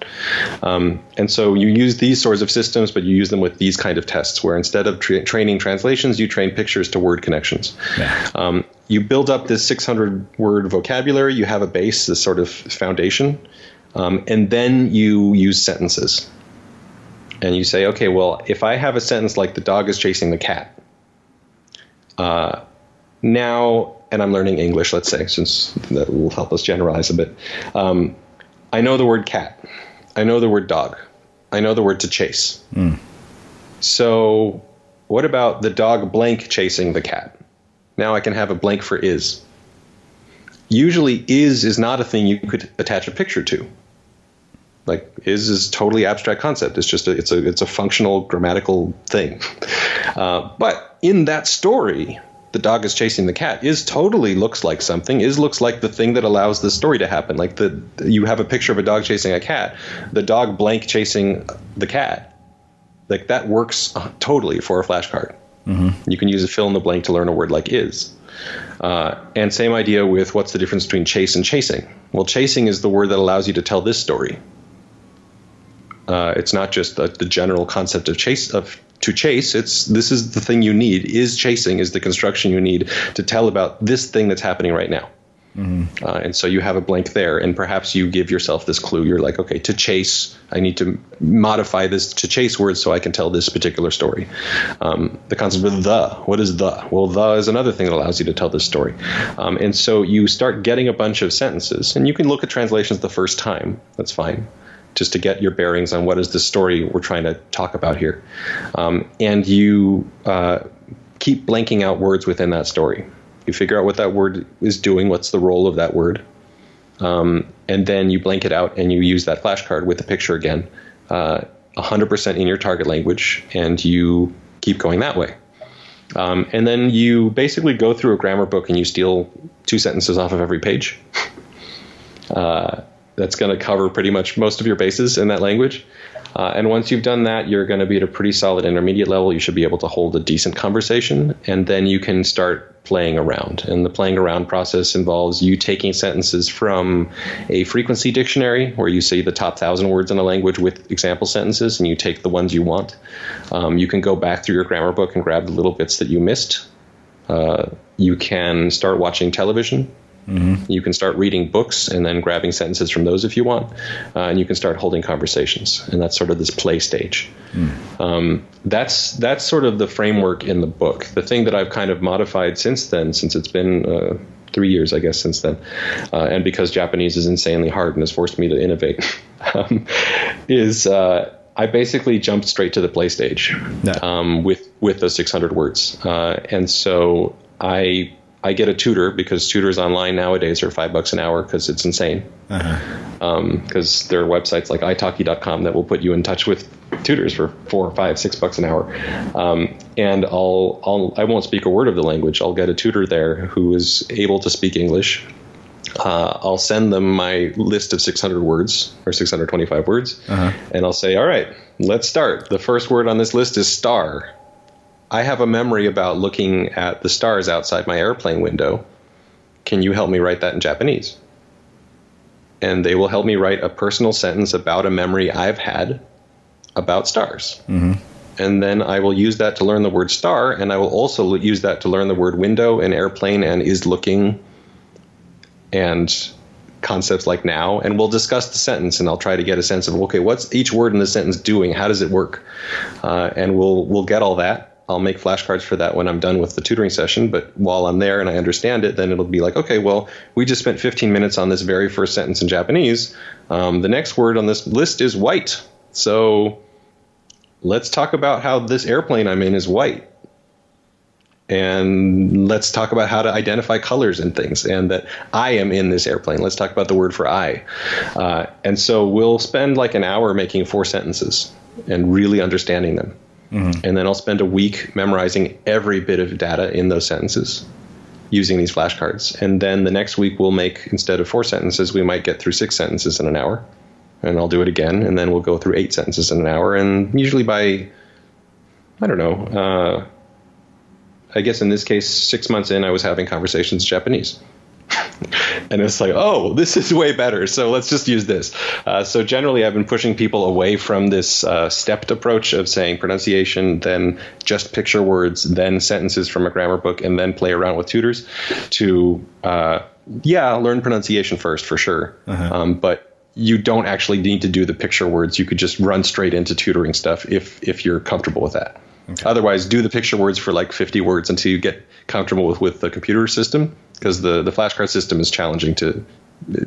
Um, and so you use these sorts of systems, but you use them with these kind of tests, where instead of tra- training translations, you train pictures to word connections. Yeah. Um, you build up this 600 word vocabulary. You have a base, this sort of foundation, um, and then you use sentences. And you say, okay, well, if I have a sentence like "the dog is chasing the cat," uh, now and I'm learning English, let's say, since that will help us generalize a bit. Um, I know the word cat. I know the word dog. I know the word to chase. Mm. So, what about the dog blank chasing the cat? Now I can have a blank for is. Usually, is is not a thing you could attach a picture to. Like is is totally abstract concept. It's just a, it's a it's a functional grammatical thing. Uh, but in that story, the dog is chasing the cat is totally looks like something is looks like the thing that allows the story to happen. Like the you have a picture of a dog chasing a cat the dog blank chasing the cat. Like that works uh, totally for a flashcard. Mm-hmm. you can use a fill in the blank to learn a word like is. Uh, and same idea with what's the difference between chase and chasing. Well chasing is the word that allows you to tell this story. Uh, it's not just the, the general concept of chase of to chase it's this is the thing you need is chasing is the construction you need to tell about this thing that's happening right now. Mm-hmm. uh, and so you have a blank there and perhaps you give yourself this clue. You're like okay to chase i need to modify this to chase words so i can tell this particular story. Um, the concept of the what is the? Well the is another thing that allows you to tell this story. Um, and so you start getting a bunch of sentences and you can look at translations the first time. That's fine just to get your bearings on what is the story we're trying to talk about here. Um, and you uh, keep blanking out words within that story. You figure out what that word is doing, what's the role of that word, um, and then you blank it out and you use that flashcard with the picture again, uh, 100% in your target language, and you keep going that way. Um, and then you basically go through a grammar book and you steal two sentences off of every page. Uh, that's going to cover pretty much most of your bases in that language. Uh, and once you've done that, you're going to be at a pretty solid intermediate level. You should be able to hold a decent conversation, and then you can start playing around. And the playing around process involves you taking sentences from a frequency dictionary, where you see the top thousand words in a language with example sentences, and you take the ones you want. Um, you can go back through your grammar book and grab the little bits that you missed. Uh, you can start watching television Mm-hmm. You can start reading books and then grabbing sentences from those if you want, uh, and you can start holding conversations, and that's sort of this play stage. Mm. Um, that's that's sort of the framework in the book. The thing that I've kind of modified since then, since it's been uh, three years, I guess, since then, uh, and because Japanese is insanely hard and has forced me to innovate, um, is uh, I basically jumped straight to the play stage yeah. um, with with those 600 words, uh, and so I I get a tutor because tutors online nowadays are five bucks an hour because it's insane. Because uh-huh. um, there are websites like italki.com that will put you in touch with tutors for four, five, six bucks an hour. Um, and I'll, I'll I won't speak a word of the language. I'll get a tutor there who is able to speak English. Uh, I'll send them my list of 600 words or 625 words, uh-huh. and I'll say, "All right, let's start. The first word on this list is star." I have a memory about looking at the stars outside my airplane window can you help me write that in Japanese? And they will help me write a personal sentence about a memory I've had about stars. Mm-hmm. And then I will use that to learn the word star, and I will also use that to learn the word window and airplane and is looking and concepts like now. And we'll discuss the sentence, and I'll try to get a sense of okay, what's each word in the sentence doing? How does it work? Uh, and we'll we'll get all that. I'll make flashcards for that when I'm done with the tutoring session. But while I'm there and I understand it, then it'll be like, okay, well, we just spent 15 minutes on this very first sentence in Japanese. Um, the next word on this list is white. So let's talk about how this airplane I'm in is white. And let's talk about how to identify colors and things, and that I am in this airplane. Let's talk about the word for I. Uh, and so we'll spend like an hour making four sentences and really understanding them. Mm-hmm. And then I'll spend a week memorizing every bit of data in those sentences using these flashcards. And then the next week we'll make, instead of four sentences, we might get through six sentences in an hour. And I'll do it again. And then we'll go through eight sentences in an hour. And usually by, I don't know, uh, I guess in this case, six months in, I was having conversations Japanese. and it's like, oh, this is way better. So let's just use this. Uh, so generally, I've been pushing people away from this uh, stepped approach of saying pronunciation, then just picture words, then sentences from a grammar book, and then play around with tutors. To uh, yeah, learn pronunciation first for sure, uh-huh. um, but you don't actually need to do the picture words. You could just run straight into tutoring stuff if if you're comfortable with that. Okay. Otherwise, do the picture words for like 50 words until you get comfortable with, with the computer system because the, the flashcard system is challenging to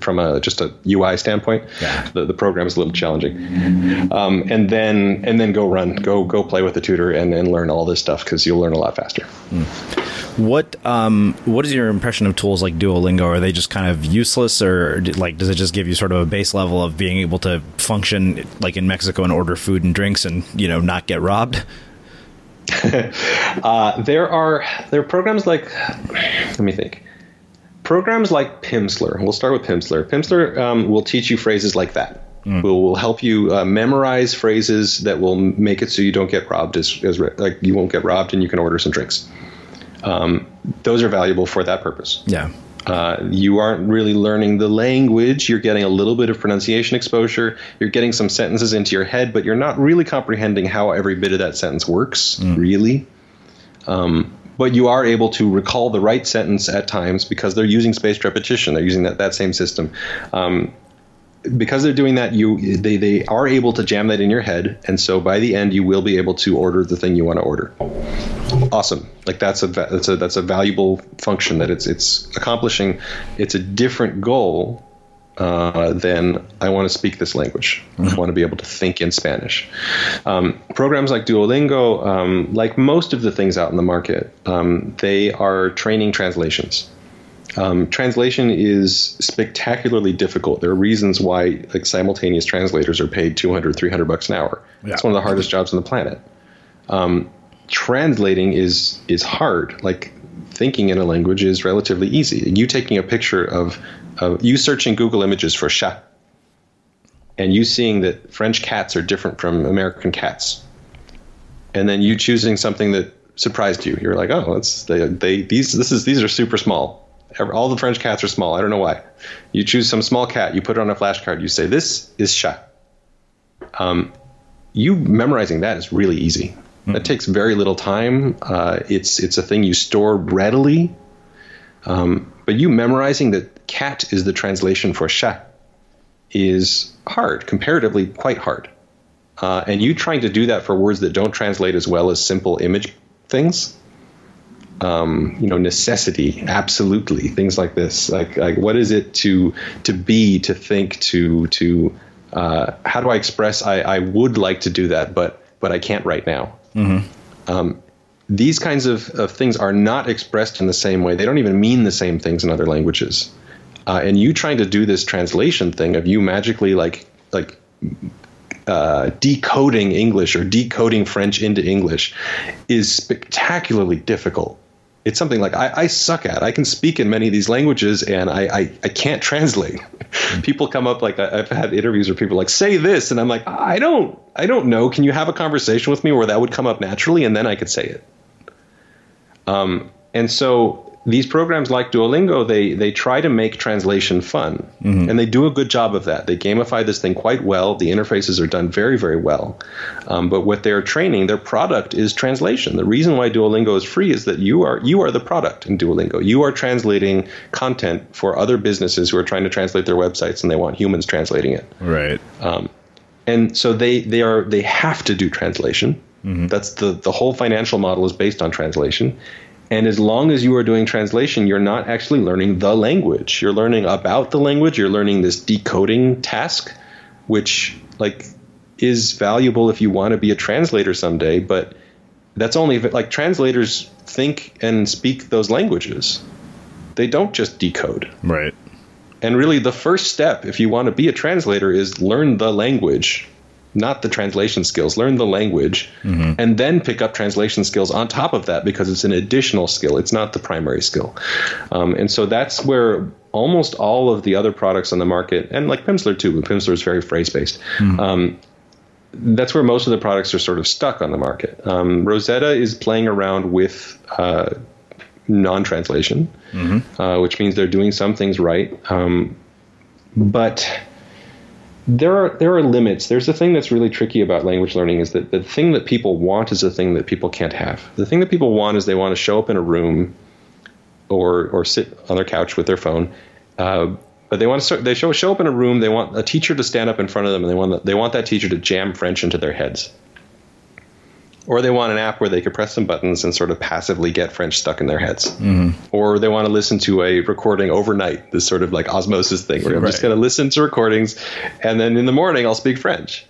from a just a UI standpoint. Yeah. The, the program is a little challenging. Um, and then and then go run, go go play with the tutor and, and learn all this stuff because you'll learn a lot faster. Mm. What um what is your impression of tools like Duolingo? Are they just kind of useless, or like does it just give you sort of a base level of being able to function like in Mexico and order food and drinks and you know not get robbed? uh, there are there are programs like let me think programs like Pimsleur. We'll start with Pimsleur. Pimsleur um, will teach you phrases like that. Mm. Will will help you uh, memorize phrases that will make it so you don't get robbed as, as like you won't get robbed and you can order some drinks. Um, those are valuable for that purpose. Yeah. Uh, you aren't really learning the language. You're getting a little bit of pronunciation exposure. You're getting some sentences into your head, but you're not really comprehending how every bit of that sentence works, mm. really. Um, but you are able to recall the right sentence at times because they're using spaced repetition. They're using that, that same system. Um, because they're doing that, you they, they are able to jam that in your head, and so by the end, you will be able to order the thing you want to order. Awesome! Like that's a that's a that's a valuable function that it's it's accomplishing. It's a different goal uh, than I want to speak this language. Mm-hmm. I want to be able to think in Spanish. Um, programs like Duolingo, um, like most of the things out in the market, um, they are training translations. Um, translation is spectacularly difficult. There are reasons why like simultaneous translators are paid 200, 300 bucks an hour. Yeah. It's one of the hardest jobs on the planet. Um, translating is is hard. Like thinking in a language is relatively easy. You taking a picture of, of you searching Google Images for chat, and you seeing that French cats are different from American cats, and then you choosing something that surprised you. You're like, oh, it's they, they these this is these are super small all the French cats are small. I don't know why. You choose some small cat, you put it on a flashcard, you say, This is chat. Um, you memorizing that is really easy. Mm-hmm. That takes very little time. Uh, it's, it's a thing you store readily. Um, but you memorizing that cat is the translation for chat is hard, comparatively quite hard. Uh, and you trying to do that for words that don't translate as well as simple image things um, you know necessity absolutely things like this like like what is it to to be to think to to uh, how do I express I, I would like to do that but but I can't right now mm-hmm. um, these kinds of, of things are not expressed in the same way they don't even mean the same things in other languages uh, and you trying to do this translation thing of you magically like like uh, decoding English or decoding French into English is spectacularly difficult it's something like I, I, suck at. I can speak in many of these languages, and I I, I can't translate. people come up like I, have had interviews where people like say this, and I'm like I don't I don't know. Can you have a conversation with me where that would come up naturally, and then I could say it. Um, and so these programs like Duolingo, they they try to make translation fun, Mhm. and they do a good job of that. They gamify this thing quite well. The interfaces are done very very well. Um, but what they're training, their product is translation. The reason why Duolingo is free is that you are you are the product in Duolingo. You are translating content for other businesses who are trying to translate their websites, and they want humans translating it. Right. Um, and so they they are they have to do translation. Mm-hmm. That's the the whole financial model is based on translation. And as long as you are doing translation, you're not actually learning the language. You're learning about the language. You're learning this decoding task, which like is valuable if you want to be a translator someday. But that's only if, like translators think and speak those languages. They don't just decode. Right. And really, the first step, if you want to be a translator, is learn the language, not the translation skills. Learn the language, and then pick up translation skills on top of that because it's an additional skill. It's not the primary skill. Um, and so that's where almost all of the other products on the market, and like Pimsleur too, but Pimsleur is very phrase based. Um, that's where most of the products are sort of stuck on the market. Um, Rosetta is playing around with uh, non-translation, uh, which means they're doing some things right. Um, but there are there are limits. There's a thing that's really tricky about language learning is that the thing that people want is a thing that people can't have. The thing that people want is they want to show up in a room or or sit on their couch with their phone. Uh, but they want to start, they show show up in a room. They want a teacher to stand up in front of them, and they want they want that teacher to jam French into their heads. Or they want an app where they could press some buttons and sort of passively get French stuck in their heads. Or they want to listen to a recording overnight, this sort of like osmosis thing where I'm just going to listen to recordings and then in the morning I'll speak French.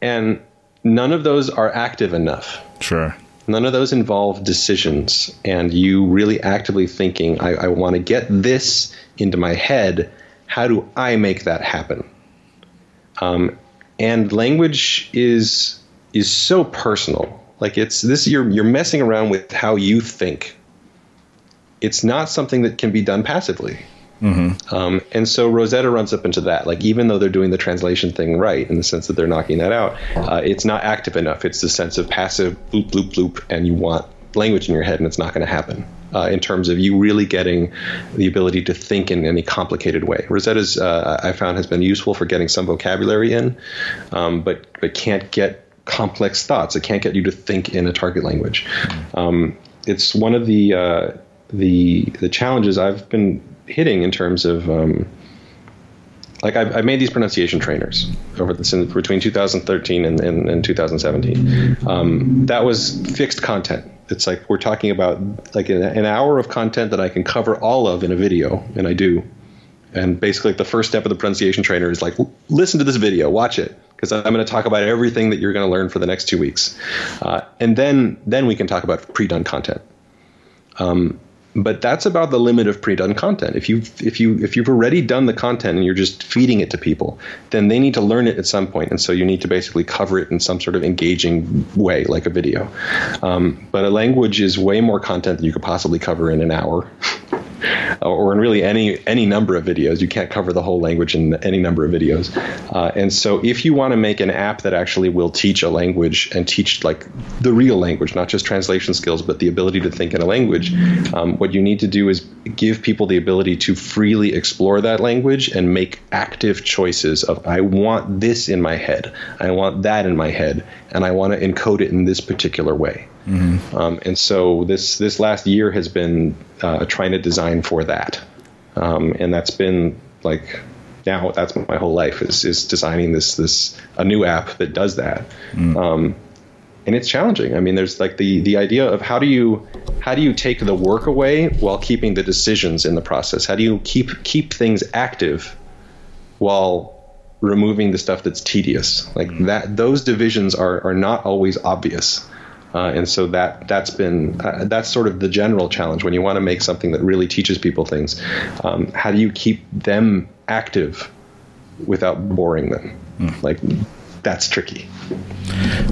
And none of those are active enough. Sure. None of those involve decisions and you really actively thinking, I, I want to get this into my head. How do I make that happen? Um, and language is is so personal. Like it's this you're you're messing around with how you think. It's not something that can be done passively. Mm-hmm. Um, and so Rosetta runs up into that. Like even though they're doing the translation thing right in the sense that they're knocking that out, uh, it's not active enough. It's the sense of passive bloop bloop bloop, and you want language in your head, and it's not going to happen. Uh, in terms of you really getting the ability to think in any complicated way, Rosetta's uh, I found has been useful for getting some vocabulary in, um, but but can't get complex thoughts. It can't get you to think in a target language. Um, it's one of the uh, the the challenges I've been hitting in terms of um, like I've, I've made these pronunciation trainers over the since between 2013 and, and, and 2017. Um, that was fixed content. It's like we're talking about like an, an hour of content that I can cover all of in a video, and I do. And basically, like the first step of the pronunciation trainer is like, listen to this video, watch it, because I'm going to talk about everything that you're going to learn for the next two weeks, uh, and then then we can talk about pre-done content. Um, but that's about the limit of pre-done content. If you if you if you've already done the content and you're just feeding it to people, then they need to learn it at some point, and so you need to basically cover it in some sort of engaging way, like a video. Um, but a language is way more content than you could possibly cover in an hour. or in really any any number of videos. You can't cover the whole language in any number of videos. Uh, and so, if you want to make an app that actually will teach a language and teach like the real language, not just translation skills, but the ability to think in a language, um, what you need to do is give people the ability to freely explore that language and make active choices of I want this in my head, I want that in my head, and I want to encode it in this particular way. Um, and so this this last year has been uh, trying to design for that, um, and that's been like now that's my whole life is is designing this this a new app that does that. Um, and it's challenging. I mean, there's like the the idea of how do you how do you take the work away while keeping the decisions in the process? How do you keep keep things active while removing the stuff that's tedious? Like that, those divisions are are not always obvious. Uh, and so that that's been uh, that's sort of the general challenge when you want to make something that really teaches people things. Um, how do you keep them active without boring them? Like that's tricky.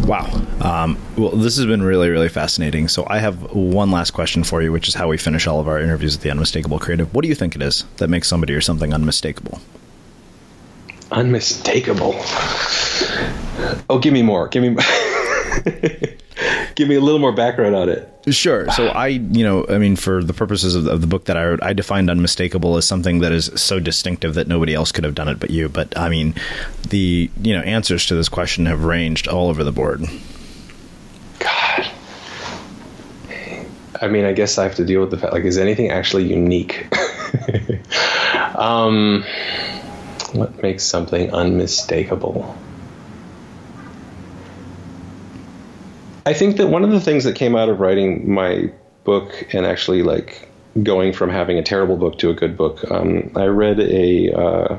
Wow. Um, well, this has been really, really fascinating. So I have one last question for you, which is how we finish all of our interviews at the Unmistakable Creative. What do you think it is that makes somebody or something unmistakable? Unmistakable. Oh, give me more. Give me. give me a little more background on it. Sure. So I, you know, I mean, for the purposes of, of, the book that I wrote, I defined unmistakable as something that is so distinctive that nobody else could have done it but you. But I mean, the you know answers to this question have ranged all over the board. God. I mean, I guess I have to deal with the fact. Like, is anything actually unique? um, what makes something unmistakable? I think that one of the things that came out of writing my book and actually like going from having a terrible book to a good book, um, I read a, uh,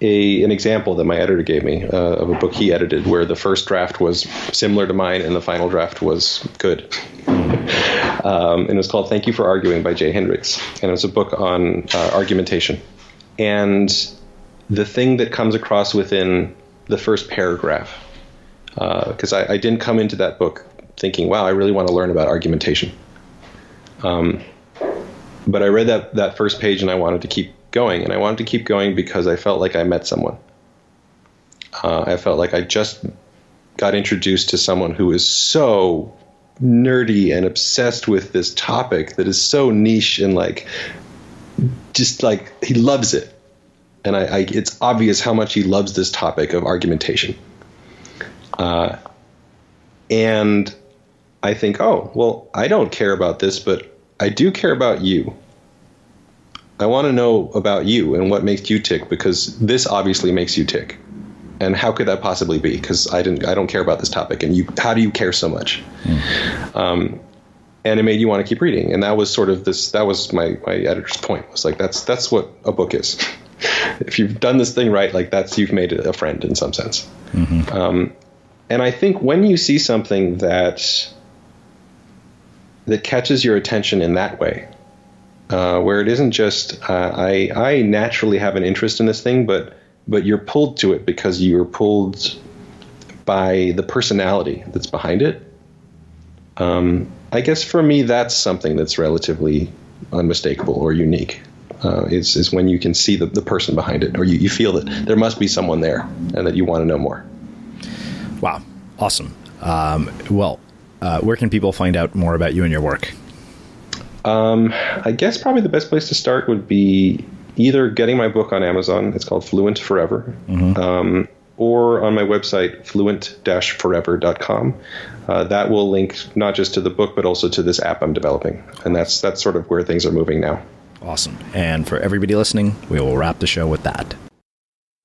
a an example that my editor gave me uh, of a book he edited where the first draft was similar to mine and the final draft was good. um, and it was called "Thank You for Arguing" by Jay Heinrichs, and it was a book on uh, argumentation. And the thing that comes across within the first paragraph because uh, I, I, didn't come into that book thinking, wow, I really want to learn about argumentation. Um, but I read that, that first page and I wanted to keep going. And I wanted to keep going because I felt like I met someone. Uh, I felt like I just got introduced to someone who is so nerdy and obsessed with this topic that is so niche and like, just like he loves it. And I, I it's obvious how much he loves this topic of argumentation. Uh, and I think, oh, well, I don't care about this, but I do care about you. I want to know about you and what makes you tick because this obviously makes you tick. And how could that possibly be? Because I didn't, I don't care about this topic, and you, how do you care so much? Mm. Um, and it made you want to keep reading, and that was sort of this. That was my my editor's point. Was like that's that's what a book is. if you've done this thing right, like that's you've made a friend in some sense. Mm-hmm. Um, and I think when you see something that that catches your attention in that way, uh, where it isn't just uh, I I naturally have an interest in this thing, but but you're pulled to it because you're pulled by the personality that's behind it. Um, I guess for me, that's something that's relatively unmistakable or unique. Uh, is is when you can see the, the person behind it, or you, you feel that there must be someone there, and that you want to know more. Wow, awesome. Um, well, uh, where can people find out more about you and your work? Um, I guess probably the best place to start would be either getting my book on Amazon. It's called Fluent Forever. Mm-hmm. Um, or on my website, fluent-forever.com. Uh, that will link not just to the book, but also to this app I'm developing. And that's, that's sort of where things are moving now. Awesome. And for everybody listening, we will wrap the show with that.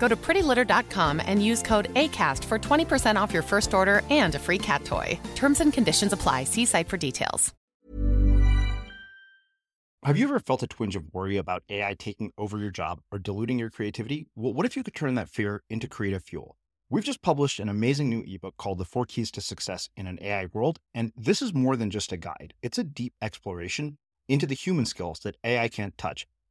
Go to prettylitter.com and use code ACAST for 20% off your first order and a free cat toy. Terms and conditions apply. See site for details. Have you ever felt a twinge of worry about AI taking over your job or diluting your creativity? Well, what if you could turn that fear into creative fuel? We've just published an amazing new ebook called The Four Keys to Success in an AI World. And this is more than just a guide, it's a deep exploration into the human skills that AI can't touch,